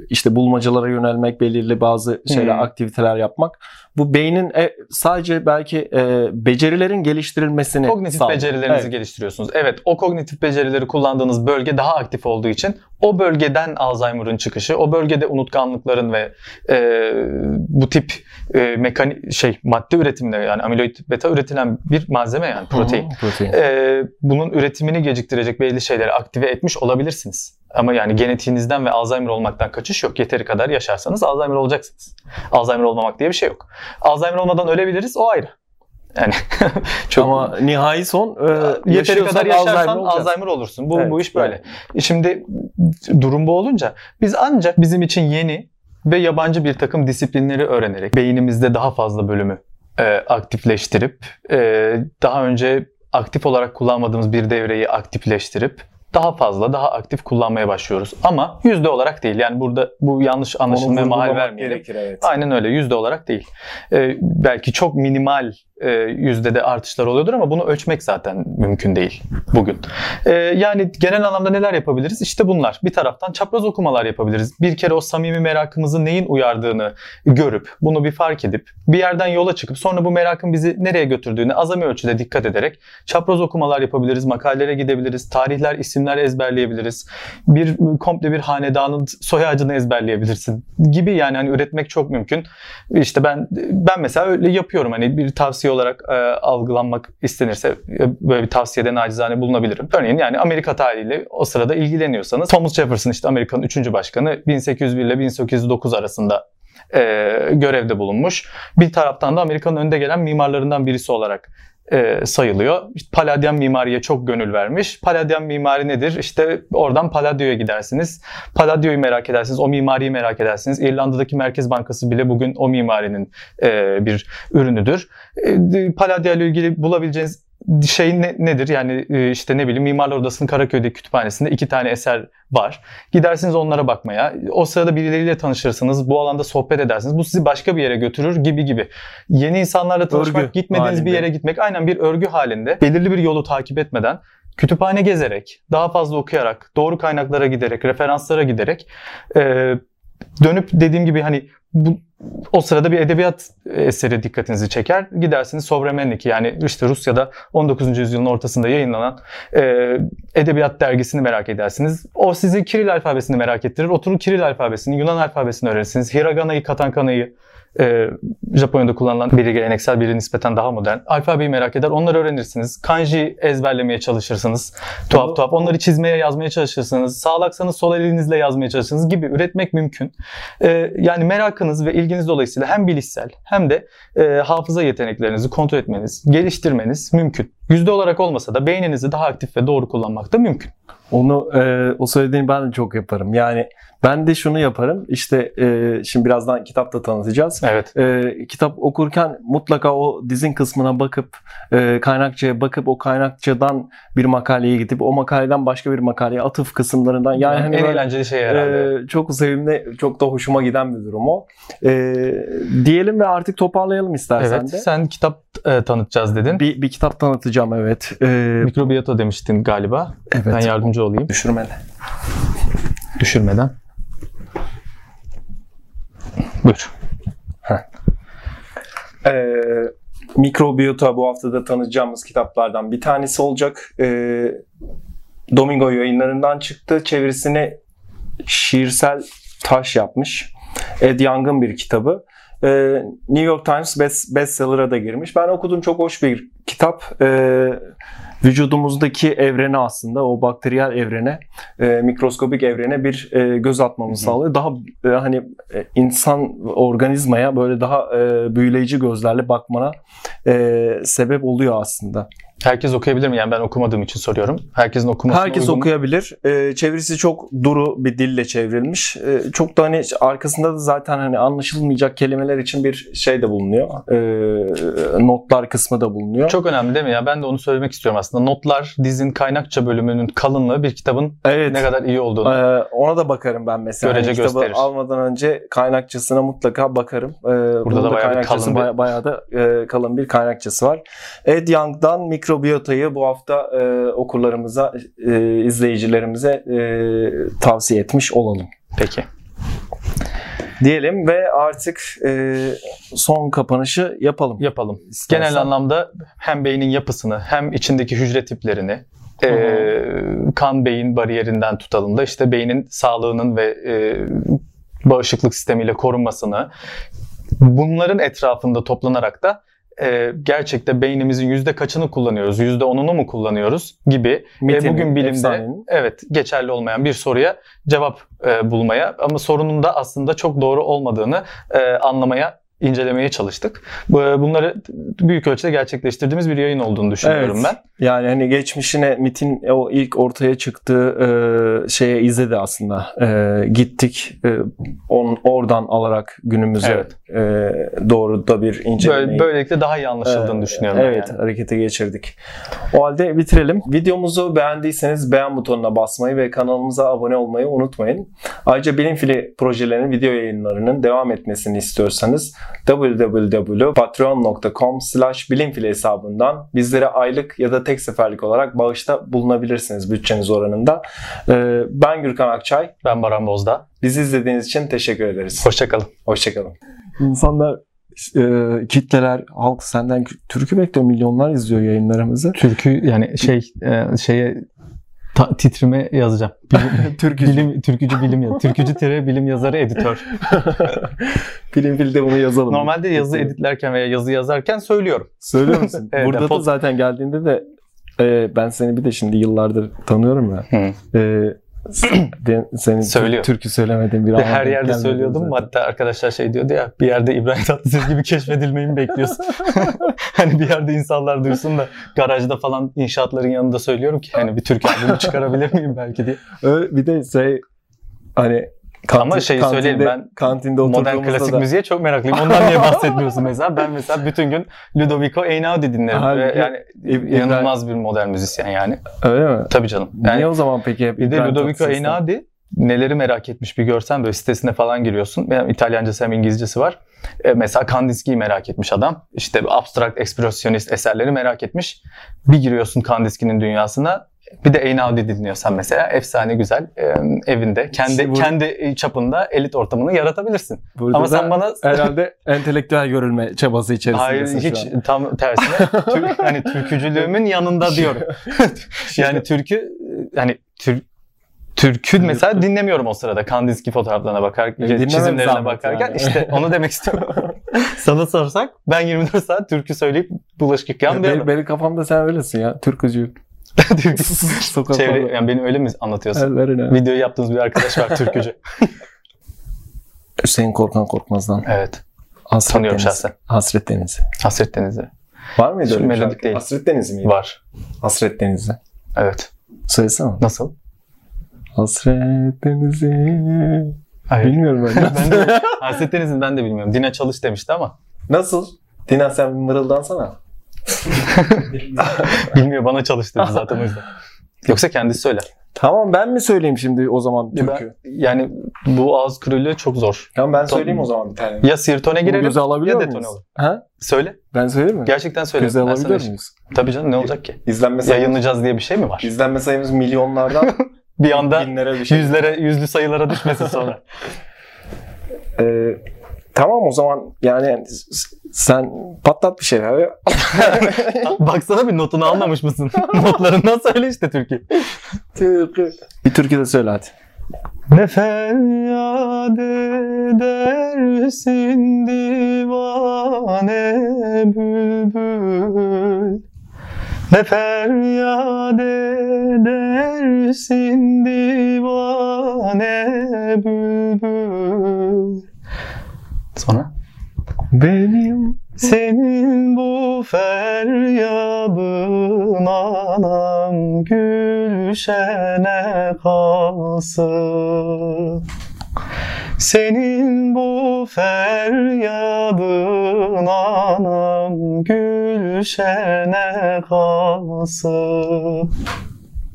işte bulmacalara yönelmek, belirli bazı şeyler, Hmm. aktiviteler yapmak bu beynin e, sadece belki e, becerilerin geliştirilmesini Kognitif sağlıyor. becerilerinizi Evet. geliştiriyorsunuz. Evet o kognitif becerileri kullandığınız bölge daha aktif olduğu için o bölgeden Alzheimer'ın çıkışı, o bölgede unutkanlıkların ve e, bu tip e, mekani şey madde üretiminde yani amiloid beta üretilen bir malzeme yani protein. Hı protein. Ee, bunun üretimini geciktirecek belli şeyleri aktive etmiş olabilirsiniz. Ama yani genetiğinizden ve Alzheimer olmaktan kaçış yok. Yeteri kadar yaşarsanız Alzheimer olacaksınız. Alzheimer olmamak diye bir şey yok. Alzheimer olmadan ölebiliriz o ayrı. Yani çok Ama nihai son e, yeteri kadar yaşarsan olacağız. Alzheimer olursun. Bu Evet, bu iş böyle. evet. Şimdi durum bu olunca biz ancak bizim için yeni ve yabancı bir takım disiplinleri öğrenerek beynimizde daha fazla bölümü e, aktifleştirip e, daha önce aktif olarak kullanmadığımız bir devreyi aktifleştirip daha fazla, daha aktif kullanmaya başlıyoruz. Ama yüzde olarak değil. Yani burada bu yanlış anlaşılmaya mahal vermeyelim. gerekir, evet. Aynen öyle. Yüzde olarak değil. Ee, belki çok minimal e, yüzdede artışlar oluyordur ama bunu ölçmek zaten mümkün değil bugün. Ee, yani genel anlamda neler yapabiliriz? İşte bunlar. Bir taraftan çapraz okumalar yapabiliriz. Bir kere o samimi merakımızı neyin uyardığını görüp, bunu bir fark edip, bir yerden yola çıkıp sonra bu merakın bizi nereye götürdüğüne azami ölçüde dikkat ederek çapraz okumalar yapabiliriz, makalelere gidebiliriz, tarihler, isimler ezberleyebiliriz. Bir komple bir hanedanın soy ağacını ezberleyebilirsin gibi yani hani üretmek çok mümkün. İşte ben ben mesela öyle yapıyorum. Hani bir tavsiye olarak e, algılanmak istenirse e, böyle bir tavsiyede nacizane bulunabilirim. Örneğin yani Amerika tarihiyle o sırada ilgileniyorsanız Thomas Jefferson işte Amerika'nın 3. başkanı 1801 ile 1809 arasında e, görevde bulunmuş. Bir taraftan da Amerika'nın önde gelen mimarlarından birisi olarak e, sayılıyor. İşte Palladian mimariye çok gönül vermiş. Palladian mimari nedir? İşte oradan Palladio'ya gidersiniz. Palladio'yu merak edersiniz. O mimariyi merak edersiniz. İrlanda'daki Merkez Bankası bile bugün o mimarinin e, bir ürünüdür. E, Palladio ile ilgili bulabileceğiniz şey ne- nedir? Yani e, işte ne bileyim Mimarlar Odası'nın Karaköy'deki kütüphanesinde iki tane eser var. Gidersiniz onlara bakmaya. O sırada birileriyle tanışırsınız. Bu alanda sohbet edersiniz. Bu sizi başka bir yere götürür gibi gibi. Yeni insanlarla tanışmak, Örgü gitmediğiniz bir halinde. yere gitmek aynen bir örgü halinde. Belirli bir yolu takip etmeden kütüphane gezerek, daha fazla okuyarak, doğru kaynaklara giderek, referanslara giderek e, dönüp dediğim gibi hani bu o sırada bir edebiyat eseri dikkatinizi çeker. Gidersiniz Sovremenlik yani işte Rusya'da 19. yüzyılın ortasında yayınlanan e, edebiyat dergisini merak edersiniz. O sizi Kiril alfabesini merak ettirir. Oturur Kiril alfabesini, Yunan alfabesini öğrenirsiniz. Hiragana'yı, Katankana'yı, e, Japonya'da kullanılan biri geleneksel, biri nispeten daha modern. Alfabeyi merak eder, onları öğrenirsiniz. Kanji ezberlemeye çalışırsınız. Tuhaf Bunu- tuhaf. Onları çizmeye, yazmaya çalışırsınız. Sağlaksanız sol elinizle yazmaya çalışırsınız gibi üretmek mümkün. E, yani merakınız ve ilginiz dolayısıyla hem bilişsel hem de e, hafıza yeteneklerinizi kontrol etmeniz, geliştirmeniz mümkün. yüzde olarak olmasa da beyninizi daha aktif ve doğru kullanmak da mümkün. Onu e, o söylediğini ben de çok yaparım. Yani ben de şunu yaparım. İşte e, şimdi birazdan kitap da tanıtacağız. Evet. E, kitap okurken mutlaka o dizin kısmına bakıp e, kaynakçaya bakıp o kaynakçadan bir makaleye gidip o makaleden başka bir makaleye atıf kısımlarından yani, Yani hani en böyle, eğlenceli şey herhalde. e, çok sevimli, çok da hoşuma giden bir durum o. E, diyelim ve artık toparlayalım istersen evet. de. Sen kitap e, tanıtacağız dedin. Bir, bir kitap tanıtacağım evet. E, Mikrobiyata demiştin galiba. evet. Ben yardımcı olayım. Düşürmeli. Düşürmeden. Buyur. Ee, mikrobiyota bu haftada tanıtacağımız kitaplardan bir tanesi olacak. Ee, Domingo yayınlarından çıktı. Çevirisini şiirsel taş yapmış. Ed Young'ın bir kitabı. Ee, New York Times best, bestseller'a da girmiş. Ben okudum çok hoş bir kitap. Ee, vücudumuzdaki evrene aslında o bakteriyel evrene, e, mikroskobik evrene bir e, göz atmamızı Hı hı. sağlıyor. Daha e, hani e, insan organizmaya böyle daha e, büyüleyici gözlerle bakmana e, sebep oluyor aslında. Herkes okuyabilir mi? Yani ben okumadığım için soruyorum. Herkesin okumasına Herkes uygun okuyabilir. E, çevirisi çok duru bir dille çevrilmiş. E, çok da hani arkasında da zaten hani anlaşılmayacak kelimeler için bir şey de bulunuyor. E, notlar kısmı da bulunuyor. Çok önemli değil mi? Ya ben de onu söylemek istiyorum aslında. Notlar dizin kaynakça bölümünün kalınlığı bir kitabın evet. ne kadar iyi olduğunu. Ee, ona da bakarım ben mesela. Görece Hani kitabı gösterir. almadan önce kaynakçasına mutlaka bakarım. Ee, Burada da bayağı bir kalın bir- baya- bayağı da e, kalın bir kaynakçası var. Ed Young'dan mikrobiyotayı bu hafta e, okurlarımıza, e, izleyicilerimize e, tavsiye etmiş olalım. Peki. Diyelim ve artık e, son kapanışı yapalım. Yapalım. İstersen. Genel anlamda hem beynin yapısını hem içindeki hücre tiplerini e, kan beyin bariyerinden tutalım da işte beynin sağlığının ve e, bağışıklık sistemiyle korunmasını bunların etrafında toplanarak da e, gerçekte beynimizin yüzde kaçını kullanıyoruz, yüzde onunu mu kullanıyoruz? Gibi. E, Mitinin, bugün bilimde efsanenin. evet geçerli olmayan bir soruya cevap e, bulmaya ama sorunun da aslında çok doğru olmadığını e, anlamaya incelemeye çalıştık. Bu- Bunları büyük ölçüde gerçekleştirdiğimiz bir yayın olduğunu düşünüyorum Evet. ben. Yani hani geçmişine MIT'in o ilk ortaya çıktığı e, şeye izledi aslında. E, gittik e, on, oradan alarak günümüze Evet. e, doğru da bir incelemeyi Böyle, böylelikle daha iyi anlaşıldığını Ee, düşünüyorum. Evet, yani. harekete geçirdik. O halde bitirelim. Videomuzu beğendiyseniz beğen butonuna basmayı ve kanalımıza abone olmayı unutmayın. Ayrıca Bilim Fili projelerinin video yayınlarının devam etmesini istiyorsanız www.patreon.com slash bilimfili hesabından bizlere aylık ya da tek seferlik olarak bağışta bulunabilirsiniz bütçeniz oranında. Ee, Ben Gürkan Akçay. Ben Baran Bozda. Bizi izlediğiniz için teşekkür ederiz. Hoşçakalın. Hoşçakalın. İnsanlar, e, kitleler, halk senden türkü bekliyor. Milyonlar izliyor yayınlarımızı. Türkü yani şey e, şeye ta- titrime yazacağım. Bilim, Türkücü. bilim, türkücü bilim yazarı. Türkücü tere bilim yazarı editör. Bilim filde bunu yazalım. Normalde yazı editlerken veya yazı yazarken söylüyorum. Söylüyor musun? Evet, Burada da zaten geldiğinde de e, ben seni bir de şimdi yıllardır tanıyorum ya. E, ben senin Söylüyor. türkü söylemediğin bir ana her yerde söylüyordum. zaten. Hatta arkadaşlar şey diyordu ya bir yerde İbrahim Tatlıses gibi keşfedilmeyi mi bekliyorsun? hani bir yerde insanlar duysun da garajda falan inşaatların yanında söylüyorum ki hani bir Türk albümü çıkarabilir miyim belki diye. Öyle bir de şey hani Ama şeyi söyleyeyim, ben kantinde Modern klasik da müziğe çok meraklıyım. Ondan niye bahsetmiyorsun mesela? Ben mesela bütün gün Ludovico Einaudi dinlerim. Halbuki yani inanılmaz bir modern müzisyen yani. öyle mi? Tabii canım. Yani Niye o zaman peki hep Bir de Ludovico? Einaudi neleri merak etmiş bir görsen böyle sitesine falan giriyorsun. Hem İtalyancası hem İngilizcesi var. E, mesela Kandinsky'yi merak etmiş adam. İşte abstrakt ekspresyonist eserleri merak etmiş. Bir giriyorsun Kandinsky'nin dünyasına. Bir de Einaudi dinliyorsan mesela efsane güzel e, evinde kendi İşte bu- kendi çapında elit ortamını yaratabilirsin. Burada Ama sen bana herhalde entelektüel görülme çabası Hayır içerisindesin hiç şu an. tam tersine Türk, hani türkücülüğümün yanında diyorum. yani türkü hani tür, türkü mesela dinlemiyorum o sırada Kandinsky fotoğraflarına bakar, dinlemem çizimlerine bakarken yani. işte onu demek istiyorum. Sana sorsak ben 24 saat türkü söyleyip bulaşık yıkayan bir benim, benim kafamda sen öylesin ya. Türkücü. Çevre, yani beni öyle mi anlatıyorsun? Videoyu yaptığınız bir arkadaş var türkücü. Hüseyin Korkan Korkmaz'dan. Evet. Hasret Tanıyorum Denizi. şahsen. Hasret Denizi. Hasret Denizi. Var mıydı Şu öyle bir melodik şarkı? değil. Hasret Denizi miydi? Var. Hasret Denizi. Evet. Söylesene. Nasıl? Hasret Denizi. Hayır. Bilmiyorum ben. ben de, Hasret Deniz'in ben de bilmiyorum. Dina Çalış demişti ama. Nasıl? Dinan sen mırıldansana. Bilmiyor bana çalış dedi zaten o yüzden. Yoksa kendisi söyler. Tamam ben mi söyleyeyim şimdi o zaman Ben- türkü? yani bu ağız kürülüğü çok zor. Tamam ben Tamam. söyleyeyim o zaman bir tane. Ya sirtone girelim göze alabiliyor ya detone olur. Ha? Söyle. Ben söyleyeyim mi? Gerçekten söyle. Göze Ben alabiliyor eşim. muyuz? Tabii canım ne olacak ki? İzlenme sayımız, Yayınlayacağız diye bir şey mi var? izlenme sayımız milyonlardan Bir anda binlere bir şey. yüzlere, yüzlü sayılara düşmesin sonra. Ee, tamam o zaman yani sen patlat bir şeyler. Baksana bir notunu almamış mısın? Notlarından söyle işte türkü. bir türkü de söyle hadi. Ne feryat edersin divane bülbül Ne feryat edersin divane bülbül? Benim Senin bu feryadın anam gülşene kalsın. Senin bu feryadın anam gülşene kalsın.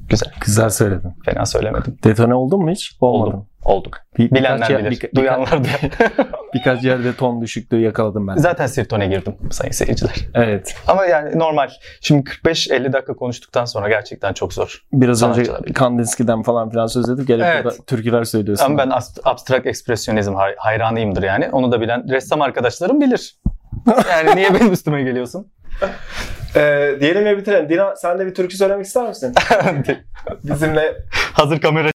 Güzel. güzel söyledin. Fena söylemedim. Detone oldun mu hiç? Olmadın. Oldum. Oldum. Bir, Bilenler birkaç bilir. birka- Duyanlar duyar. birkaç yerde ton düşüklüğü yakaladım ben. Zaten sirtone girdim sayın seyirciler. Evet. Ama yani normal. Şimdi 45-50 dakika konuştuktan sonra gerçekten çok zor. Biraz önce. Kandinsky'den falan filan söz edip gelip Evet. burada türküler söylüyorsun. Ama ben abstrakt ekspresyonizm hay- hayranıyımdır yani. Onu da bilen ressam arkadaşlarım bilir. Yani niye benim üstüme geliyorsun? Ee, diyelim ve bitirelim. Dina sen de bir türkü söylemek ister misin? Bizimle Hazır kamera